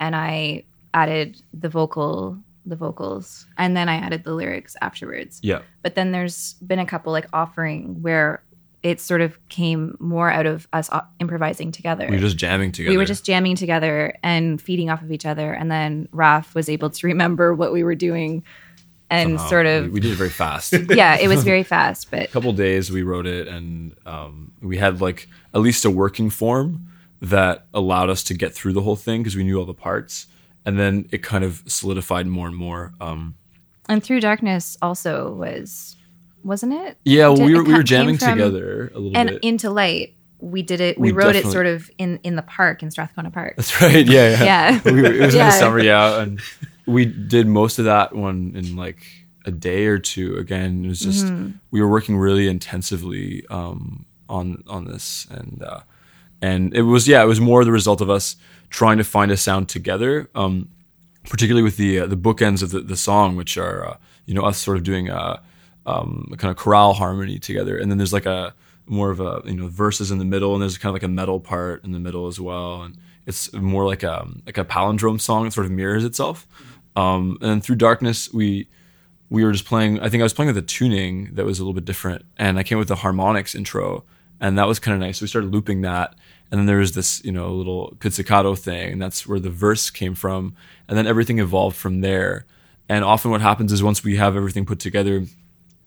and I added the vocal the vocals and then I added the lyrics afterwards. yeah But then there's been a couple like offering where it sort of came more out of us uh, improvising together. We were just jamming together we were just jamming together and feeding off of each other. And then Raf was able to remember what we were doing and somehow. sort of we did it very fast. Yeah it was very fast but a couple days we wrote it and um, we had like at least a working form that allowed us to get through the whole thing because we knew all the parts. And then it kind of solidified more and more um, and through darkness also was wasn't it? Yeah well, Did- we were, we were jamming together a little and bit. And into light we did it we, We wrote it sort of in in the park in strathcona park. That's right. Yeah yeah, Yeah. we were, it was in the summer yeah and we did most of that one in like a day or two again. It was just Mm-hmm. we were working really intensively um, on on this and uh, and it was yeah it was more the result of us trying to find a sound together um, particularly with the uh, the bookends of the, the song which are uh, you know us sort of doing a, um, kind of chorale harmony together. And then there's like a more of a you know verses in the middle and there's kind of like a metal part in the middle as well. And it's more like a like a palindrome song. That sort of mirrors itself. Um, and through darkness we we were just playing i think i was playing with a tuning that was a little bit different and i came with the harmonics intro and that was kind of nice. So we started looping that and then there was this you know little pizzicato thing and that's where the verse came from. And then everything evolved from there. And often what happens is once we have everything put together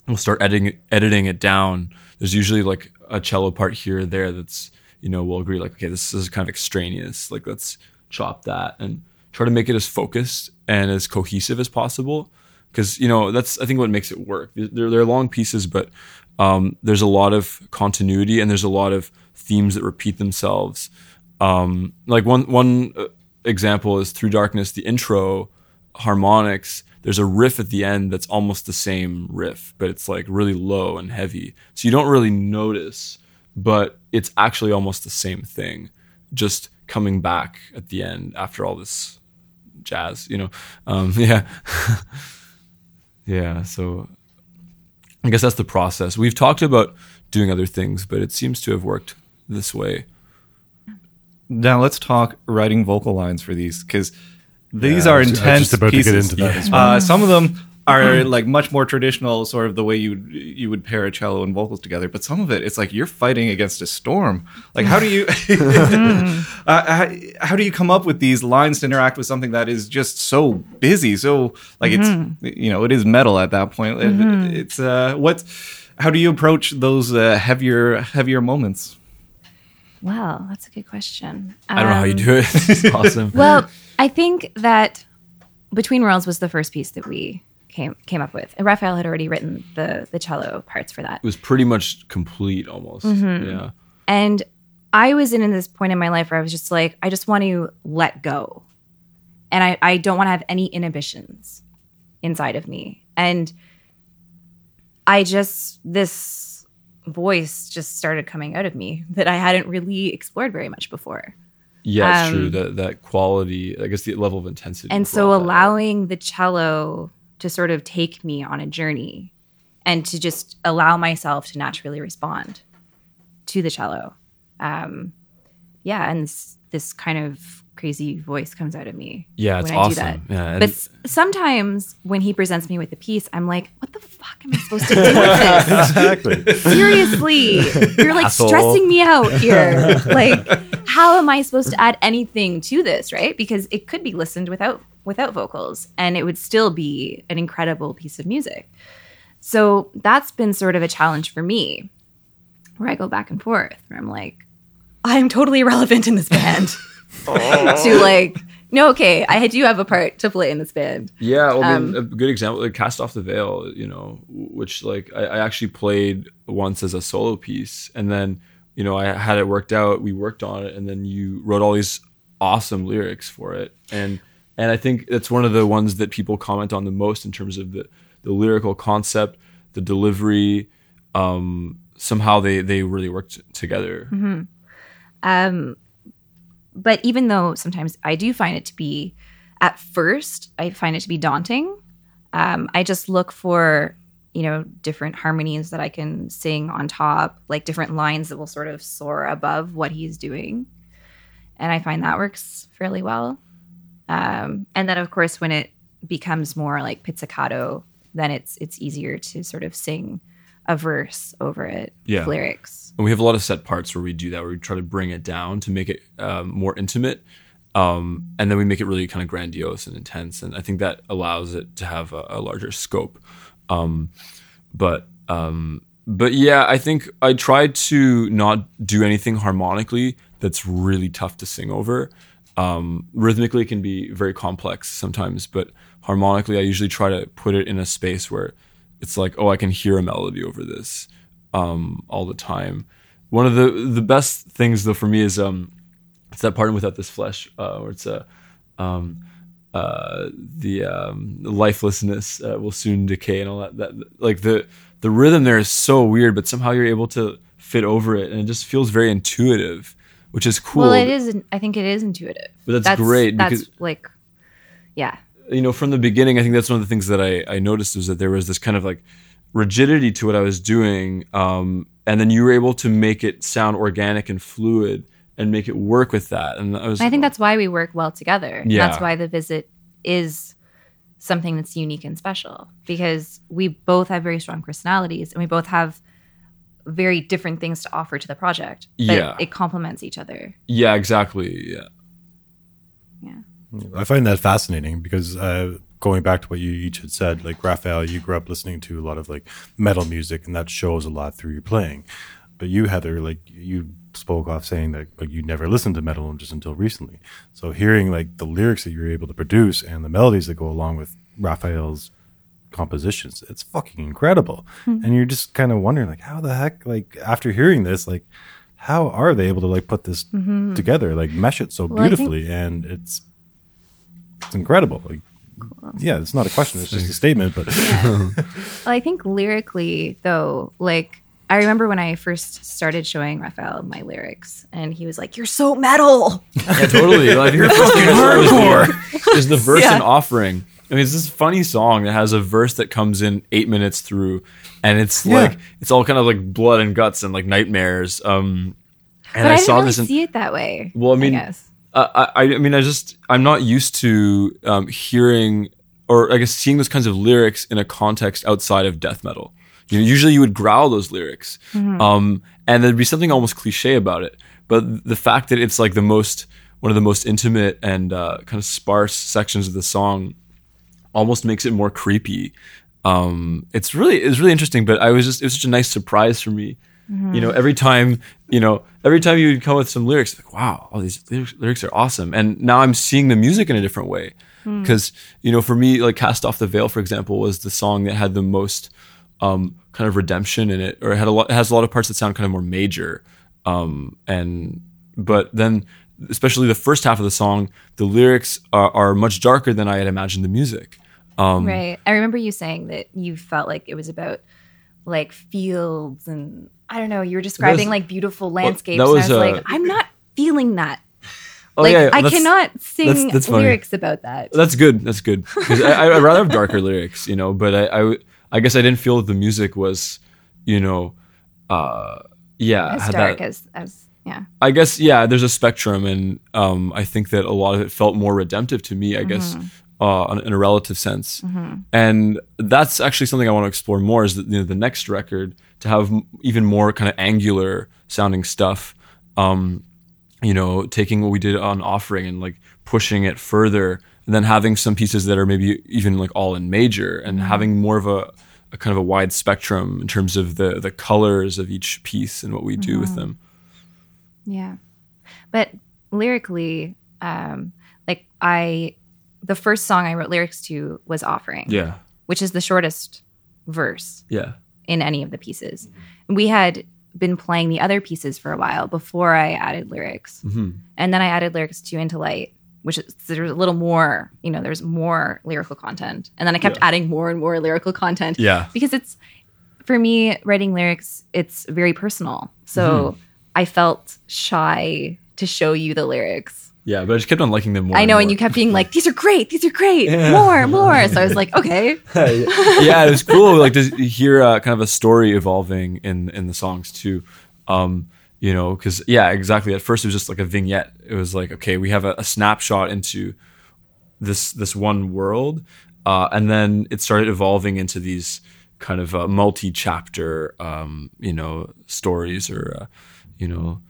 we'll start editing editing it down. There's usually like a cello part here or there that's you know we'll agree like okay this is kind of extraneous like let's chop that and try to make it as focused and as cohesive as possible. Because you know that's i think what makes it work. They're, they're long pieces but um, there's a lot of continuity and there's a lot of themes that repeat themselves. Um, like one one uh, example is through darkness the intro harmonics there's a riff at the end that's almost the same riff but it's like really low and heavy. So you don't really notice but it's actually almost the same thing just coming back at the end after all this jazz you know? Um, yeah. Yeah so i guess that's the process. We've talked about doing other things but it seems to have worked this way. Now let's talk writing vocal lines for these because these Yeah, are I was- I was intense just about pieces. get into that as Uh, some of them are like much more traditional, sort of the way you you would pair a cello and vocals together. But some of it, it's like you're fighting against a storm. Like how do you uh, how, how do you come up with these lines to interact with something that is just so busy? So like it's you know it is metal at that point. It- it's uh, what how do you approach those uh, heavier heavier moments? Well, that's a good question. I don't know how you Um, do it. It's awesome. Well, I think that Between Worlds was the first piece that we came came up with. And Raphael had already written the the cello parts for that. it was pretty much complete almost. Mm-hmm. Yeah. And I was in this point in my life where I was just like, I just want to let go. And I, I don't want to have any inhibitions inside of me. And I just, this voice just started coming out of me that I hadn't really explored very much before. Yeah, it's Um, true. That that quality, I guess the level of intensity. And so allowing the cello to sort of take me on a journey and to just allow myself to naturally respond to the cello. Um, yeah, and this, this kind of crazy voice comes out of me. Yeah, it's when I do awesome. that. Yeah, and- but s- sometimes when he presents me with a piece, I'm like, what the fuck am I supposed to do with this? Exactly. Seriously, you're like Asshole. stressing me out here. like, how am I supposed to add anything to this, right? Because it could be listened without without vocals, and it would still be an incredible piece of music. So that's been sort of a challenge for me, where I go back and forth, where I'm like, I'm totally irrelevant in this band. to like, no, okay, I do have a part to play in this band. Yeah, well, I Um, mean, a good example, like Cast Off the Veil, you know, which like I, I actually played once as a solo piece, and then you know I had it worked out. We worked on it, and then you wrote all these awesome lyrics for it, and and I think that's one of the ones that people comment on the most in terms of the the lyrical concept, the delivery. Um, somehow they they really worked together. Mm-hmm. Um, but even though sometimes I do find it to be, at first, I find it to be daunting. Um, I just look for, you know, different harmonies that I can sing on top, like different lines that will sort of soar above what he's doing. And I find that works fairly well. Um, and then, of course, when it becomes more like pizzicato, then it's it's easier to sort of sing a verse over it, Yeah. lyrics. And we have a lot of set parts where we do that, where we try to bring it down to make it um, more intimate. Um, and then we make it really kind of grandiose and intense. And I think that allows it to have a, a larger scope. Um, but, um, but yeah, I think I try to not do anything harmonically that's really tough to sing over. Um, rhythmically, it can be very complex sometimes, but harmonically, I usually try to put it in a space where it's like, oh, I can hear a melody over this um, all the time. One of the the best things though for me is um, it's that part without this flesh, uh, where it's a um, uh, the um, lifelessness uh, will soon decay and all that. That like the the rhythm there is so weird, but somehow you're able to fit over it, and it just feels very intuitive, which is cool. Well, it is. I think it is intuitive. But that's great That's because- like, yeah, you know, from the beginning, I think that's one of the things that I, I noticed was that there was this kind of like rigidity to what I was doing. Um, and then you were able to make it sound organic and fluid and make it work with that. And I was, I think that's why we work well together. Yeah. That's why the visit is something that's unique and special because we both have very strong personalities and we both have very different things to offer to the project. But Yeah. it complements each other. yeah, exactly. Yeah. Yeah. I find that fascinating because uh, going back to what you each had said, like Raphael, you grew up listening to a lot of like metal music, and that shows a lot through your playing. But you, Heather, like you spoke off saying that like you never listened to metal just until recently. So hearing like the lyrics that you're able to produce and the melodies that go along with Raphael's compositions, it's fucking incredible. And you're just kind of wondering like how the heck like after hearing this like how are they able to like put this together like mesh it so I think- beautifully and it's it's incredible. Like, yeah, it's not a question; it's just a statement. But Well, I think lyrically, though, like I remember when I first started showing Raphael my lyrics, and he was like, "You're so metal." Yeah, totally. Like, your first thing I is the verse Yeah. and offering. I mean, it's this funny song that has a verse that comes in eight minutes through, and it's Yeah. like it's all kind of like blood and guts and like nightmares. Um, and but I, I, didn't saw really this. In, see it that way. Well, I mean, guess. Uh, I, I mean, I just I'm not used to um, hearing or I guess seeing those kinds of lyrics in a context outside of death metal. You know, usually you would growl those lyrics, um, and there'd be something almost cliche about it. But the fact that it's like the most one of the most intimate and uh, kind of sparse sections of the song almost makes it more creepy. Um, it's really it's really interesting. But I was just it was such a nice surprise for me You know, every time, you know, every time you would come with some lyrics, like, wow, all these lyrics, are awesome. And now I'm seeing the music in a different way. Because, you know, for me, like Cast Off the Veil, for example, was the song that had the most um, kind of redemption in it, or it had a lot, it has a lot of parts that sound kind of more major. Um, and, but then, especially the first half of the song, the lyrics are, are much darker than I had imagined the music. Um, right. I remember you saying that you felt like it was about like fields and I don't know, you were describing like beautiful landscapes. and I was uh, like, I'm not feeling that. Oh, like yeah, I that's- cannot sing that's- that's funny. lyrics about that. That's good. That's good. 'Cause I, I'd rather have darker lyrics, you know. But I, I, I guess I didn't feel that the music was, you know, uh, yeah, as had dark that- as as yeah. I guess yeah. There's a spectrum, and um, I think that a lot of it felt more redemptive to me. I guess uh, in a relative sense, and that's actually something I want to explore more. Is that, you know, the next record to have even more kind of angular sounding stuff. Um, you know, taking what we did on offering and like pushing it further, and then having some pieces that are maybe even like all in major, and having more of a, a kind of a wide spectrum in terms of the the colors of each piece and what we do with them. Yeah. But lyrically, um, like I the first song I wrote lyrics to was Offering. Yeah, Which is the shortest verse yeah, in any of the pieces. We had been playing the other pieces for a while before I added lyrics. Mm-hmm. And then I added lyrics to Into Light, which is there's a little more, you know, there's more lyrical content. And then I kept adding more and more lyrical content. Yeah. Because it's for me, writing lyrics, it's very personal. So Mm-hmm. I felt shy to show you the lyrics. Yeah. But I just kept on liking them more. I know, and more. you kept being like, "These are great, these are great, more, more." So I was like, "Okay, yeah, it was cool. Like to hear uh, kind of a story evolving in in the songs too. Um, you know, because yeah, exactly. At first, it was just like a vignette. It was like, okay, we have a, a snapshot into this this one world, uh, and then it started evolving into these kind of uh, multi-chapter, um, you know, stories or uh, you know,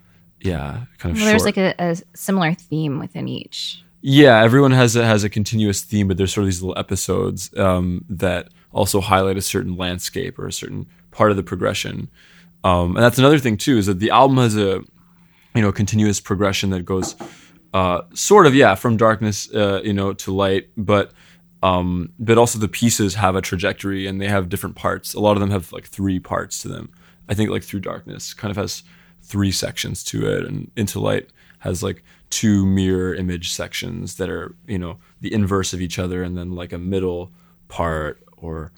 yeah, kind of. well, there's like a, a similar theme within each." yeah, everyone has a, has a continuous theme, but there's sort of these little episodes um, that also highlight a certain landscape or a certain part of the progression. Um, and that's another thing too is that the album has a you know continuous progression that goes uh, sort of yeah from darkness uh, you know to light, but um, but also the pieces have a trajectory and they have different parts. A lot of them have like three parts to them. I think like through darkness kind of has three sections to it, and light has like two mirror image sections that are you know the inverse of each other, and then like a middle part or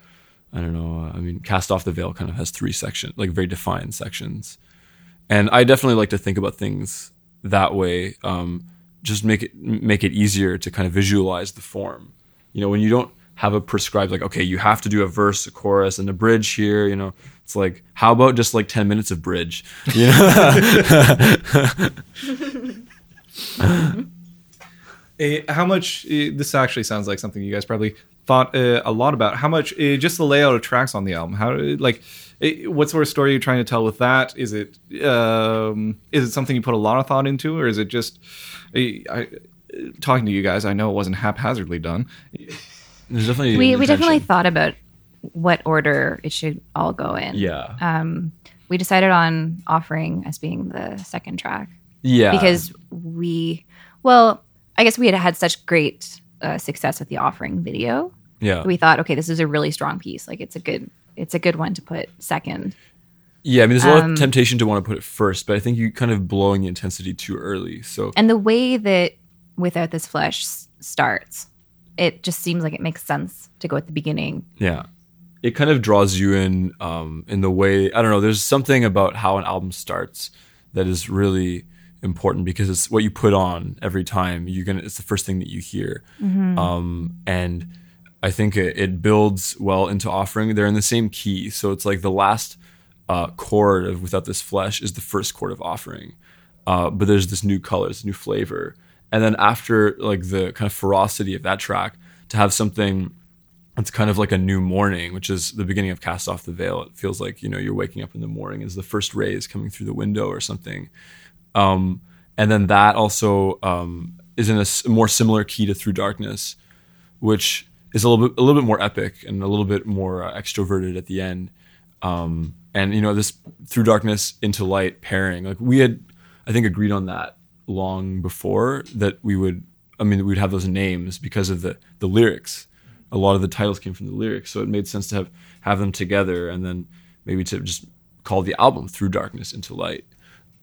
I don't know. I mean, cast off the veil kind of has three sections, like very defined sections, and I definitely like to think about things that way. Um, just make it make it easier to kind of visualize the form. You know, when you don't have a prescribed like, okay, you have to do a verse, a chorus, and a bridge here. You know, it's like, how about just like ten minutes of bridge? You know, Uh, how much? Uh, this actually sounds like something you guys probably thought uh, a lot about. How much? Just the layout of tracks on the album. How? Like, what sort of story are you trying to tell with that? Is it? Um, is it something you put a lot of thought into, or is it just? I, talking to you guys, I know it wasn't haphazardly done. There's definitely We we definitely thought about what order it should all go in. yeah Um, we decided on offering as being the second track yeah because we, well, I guess we had had such great uh, success with the offering video. yeah We thought, okay, this is a really strong piece. Like it's a good, it's a good one to put second. Yeah, I mean, there's a lot Um, of temptation to want to put it first, but I think you're kind of blowing the intensity too early. So And the way that Without This Flesh starts, it just seems like it makes sense to go at the beginning. yeah, it kind of draws you in um, in the way I don't know. There's something about how an album starts that is really important because it's what you put on every time. You're gonna. It's the first thing that you hear, um, and I think it, it builds well into offering. They're in the same key, so it's like the last uh, chord of Without This Flesh is the first chord of offering. Uh, but there's this new color, this new flavor. And then after like the kind of ferocity of that track, to have something that's kind of like a new morning, which is the beginning of Cast Off the Veil. It feels like, you know, you're waking up in the morning as the first rays coming through the window or something. Um, and then that also um, is in a more similar key to Through Darkness, which is a little bit a little bit more epic and a little bit more uh, extroverted at the end. Um, and you know this through darkness into light pairing like we had i think agreed on that long before that we would i mean we'd have those names because of the the lyrics. A lot of the titles came from the lyrics so it made sense to have have them together and then maybe to just call the album through darkness into light.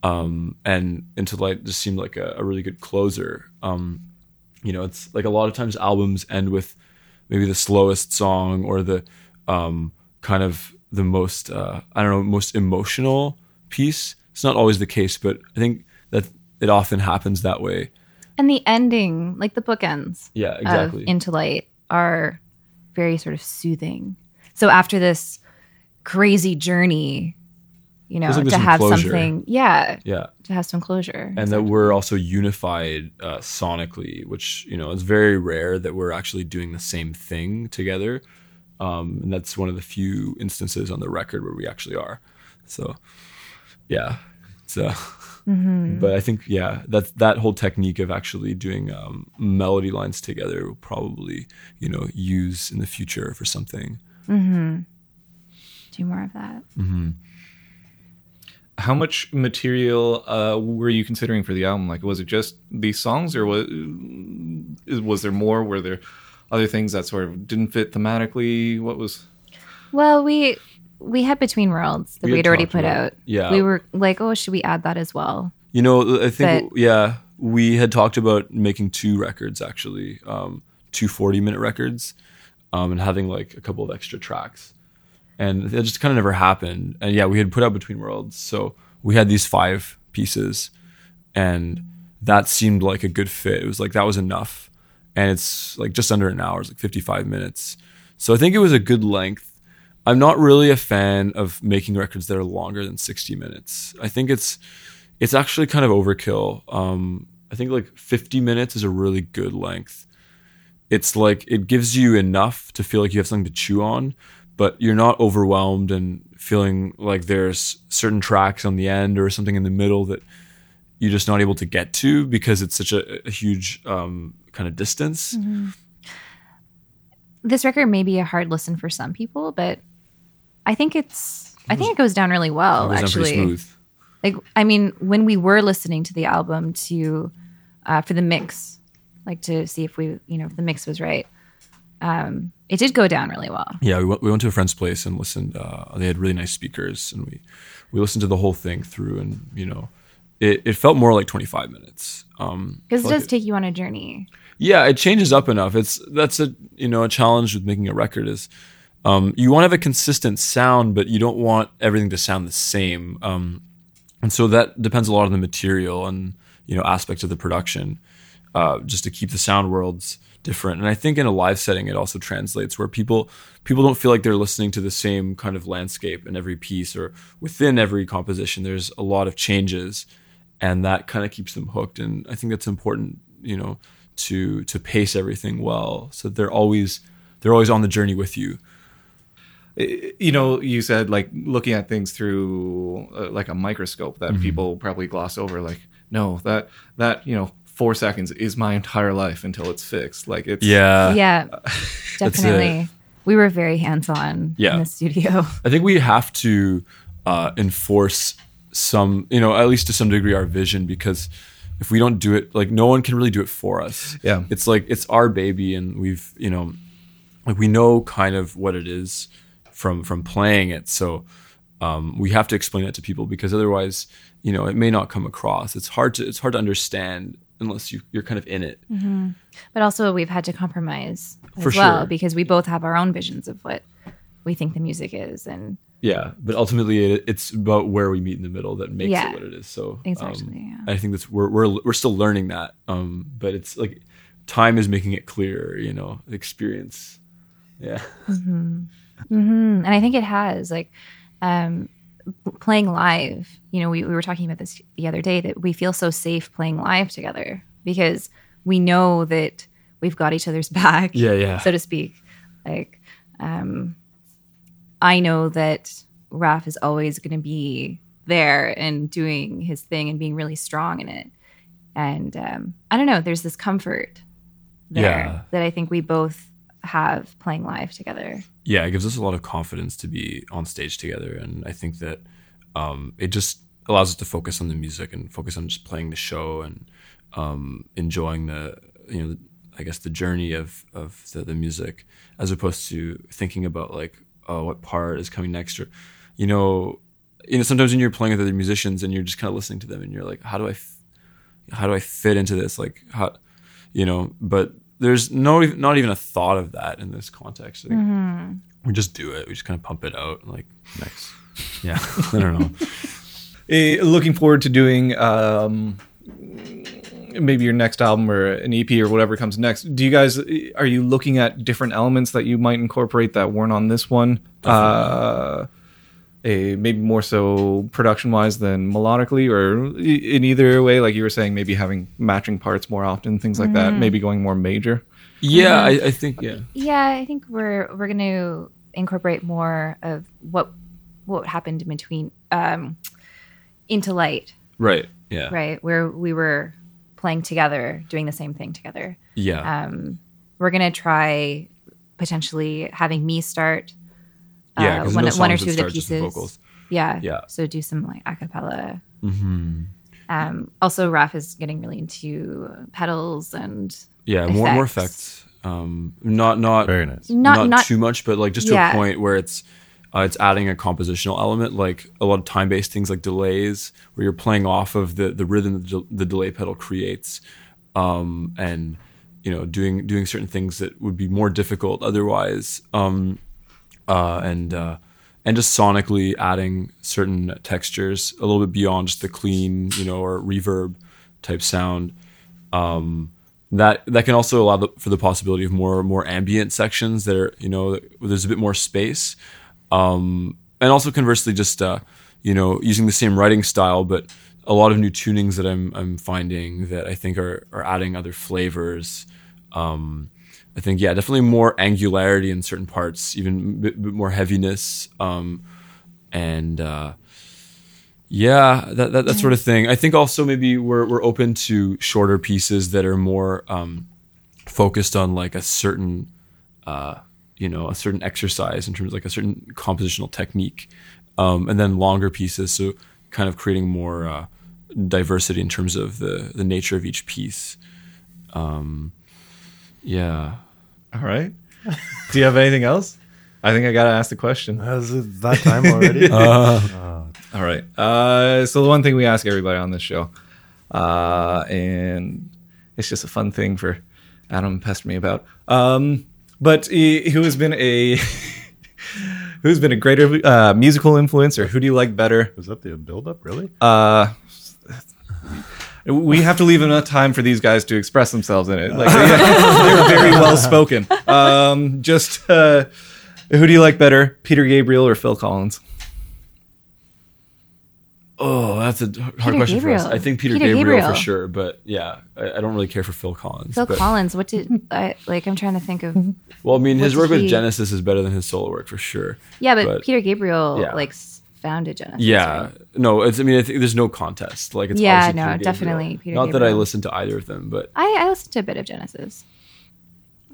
Um, and into light just seemed like a, a really good closer. Um, you know it's like a lot of times albums end with maybe the slowest song or the um, kind of the most uh, I don't know most emotional piece. It's not always the case, but I think it often happens that way. And the ending, like the bookends Yeah, exactly. Into Light, are very sort of soothing. So after this crazy journey, you know, like to some have closure. something, yeah, yeah, to have some closure. and that we're also unified uh, sonically, which you know is very rare that we're actually doing the same thing together. Um, and that's one of the few instances on the record where we actually are. So, yeah. So, but I think yeah, that that whole technique of actually doing um, melody lines together will probably you know use in the future for something. do more of that. How much material uh, were you considering for the album? Like, was it just these songs, or was was there more? Were there other things that sort of didn't fit thematically? What was? Well, we we had Between Worlds that We had had already put out. Yeah. we were like, oh, should we add that as well? You know, I think But- yeah, we had talked about making two records actually, um, two 40 minute records, um, and having like a couple of extra tracks, and that just kind of never happened. And yeah, we had put out Between Worlds, so we had these five pieces, and that seemed like a good fit. It was like that was enough, and it's like just under an hour, it's like 55 minutes. So I think it was a good length. I'm not really a fan of making records that are longer than 60 minutes. I think it's it's actually kind of overkill. Um, I think like 50 minutes is a really good length. It's like it gives you enough to feel like you have something to chew on, but you're not overwhelmed and feeling like there's certain tracks on the end or something in the middle that you're just not able to get to because it's such a, a huge um, kind of distance. This record may be a hard listen for some people, but I think it's I think it goes down really well. It actually, like I mean, when we were listening to the album to uh, for the mix, like to see if we you know if the mix was right, um, it did go down really well. Yeah, we went, we went to a friend's place and listened. Uh, they had really nice speakers, and we we listened to the whole thing through, and you know, it, it felt more like 25 minutes. Um, Because it felt like does take you on a journey. yeah, it changes up enough. It's that's a you know a challenge with making a record is um, you want to have a consistent sound, but you don't want everything to sound the same. Um, and so that depends a lot on the material and you know aspects of the production, uh, just to keep the sound worlds different. And I think in a live setting, it also translates where people people don't feel like they're listening to the same kind of landscape in every piece or within every composition. There's a lot of changes, and that kind of keeps them hooked. And I think that's important, you know, to to pace everything well, so they're always they're always on the journey with you. You know you said like looking at things through uh, like a microscope that people probably gloss over like no that that you know four seconds is my entire life until it's fixed like it's Yeah, yeah, definitely. We were very hands on Yeah. in the studio. I think we have to uh, enforce some, you know, at least to some degree, our vision because if we don't do it, like no one can really do it for us. Yeah. it's like it's our baby, and we've, you know, like we know kind of what it is from from playing it. So um, we have to explain it to people because otherwise, you know, it may not come across. It's hard to it's hard to understand unless you you're kind of in it. But also, we've had to compromise as For well sure. because we both have our own visions of what we think the music is, and Yeah, but ultimately, it, it's about where we meet in the middle that makes Yeah. it what it is. So um, yeah. I think that's we're we're we're still learning that. Um, but it's like time is making it clear, You know, experience. Yeah, Mm, and I think it has like um, playing live. You know, we, we were talking about this the other day that we feel so safe playing live together because we know that we've got each other's back. Yeah, yeah. so to speak. Like, um, I know that Raf is always going to be there and doing his thing and being really strong in it. And um, I don't know, there's this comfort there Yeah. that I think we both have playing live together. Yeah, it gives us a lot of confidence to be on stage together, and I think that um, it just allows us to focus on the music and focus on just playing the show and um, enjoying the you know I guess the journey of of the, the music as opposed to thinking about like oh what part is coming next or you know you know sometimes when you're playing with other musicians and you're just kind of listening to them and you're like how do I f- how do I fit into this? Like how you know but there's no not even a thought of that in this context like, we just do it we just kind of pump it out like Nice. yeah I don't know Eh, looking forward to doing um, maybe your next album or an EP or whatever comes next. Do you guys are you looking at different elements that you might incorporate that weren't on this one? Uh, a maybe more so production wise than melodically, or in either way, like you were saying, maybe having matching parts more often, things like that. Maybe going more major. yeah I, I think yeah Yeah, I think we're we're going to incorporate more of what what happened in between um, into light, right yeah right, where we were playing together, doing the same thing together. yeah Um, we're going to try potentially having me start yeah uh, 'cause one, no one or two of the start just with pieces. vocals Yeah. Yeah. So do some like a cappella. hmm Um, also, Raph is getting really into pedals and yeah more more Effects. effects um not not Very nice. not not, not, too much, but like just to Yeah. a point where it's uh, it's adding a compositional element, like a lot of time based things like delays, where you're playing off of the the rhythm that the, the delay pedal creates, um, and you know doing doing certain things that would be more difficult otherwise, um, uh, and uh, and just sonically adding certain textures a little bit beyond just the clean, you know, or reverb type sound. Um, that that can also allow the, for the possibility of more more ambient sections that are you know there's a bit more space. Um, and also conversely just uh, you know using the same writing style but a lot of new tunings that I'm I'm finding that I think are are adding other flavors. Um, I think yeah definitely more angularity in certain parts even bit, bit more heaviness um, and uh, yeah, that, that that sort of thing. I think also maybe we're we're open to shorter pieces that are more um, focused on like a certain, uh, you know, a certain exercise in terms of like a certain compositional technique, um, and then longer pieces. So kind of creating more uh, diversity in terms of the the nature of each piece. Um, yeah. All right. Do you have anything else? I think I gotta ask the question. Is it that time already? All right. Uh, so the one thing we ask everybody on this show, uh, and it's just a fun thing for Adam to pester me about. Um, but he, who has been a who's been a greater uh, musical influence, or who do you like better? Was that the build up? Really? Uh, we have to leave enough time for these guys to express themselves in it. Like they, are very well spoken. Um, just uh, who do you like better, Peter Gabriel or Phil Collins? Oh, that's a hard Peter question for us. I think Peter, Peter Gabriel, Gabriel. for sure, but yeah, I, I don't really care for Phil Collins. Phil but- Collins. What did I like? I'm trying to think of. Well, I mean, his work did with Genesis is better than his solo work for sure. Yeah, but, But- Peter Gabriel yeah. like s- founded Genesis. Yeah, right? no, it's. I mean, I think there's no contest. Like, it's Yeah, no, Peter Gabriel. definitely Peter Not that I Gabriel. listen to either of them, but I, I listened to a bit of Genesis.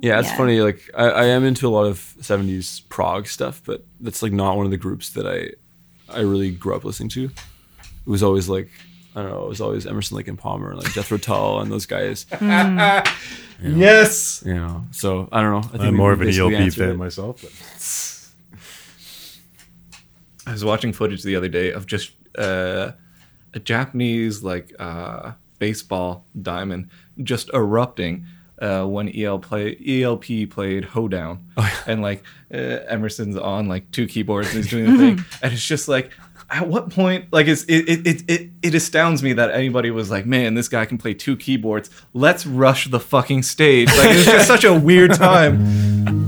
yeah, it's Yeah. funny. Like, I, I am into a lot of '70s prog stuff, but that's like not one of the groups that I I really grew up listening to. It was always like I don't know. It was always Emerson, Lake and Palmer, and like Jethro Tull, and those guys. Hmm. Yes. You know, so I don't know. I think I'm more of an basically ELP answered fan it. myself. But I was watching footage the other day of just uh, a Japanese like uh, baseball diamond just erupting uh, when EL play, ELP played Hoedown, and like uh, Emerson's on like two keyboards and he's doing the thing, and it's just like. At what point, like, it's, it, it, it, it, it astounds me that anybody was like, man, this guy can play two keyboards. Let's rush the fucking stage. Like, it's just such a weird time.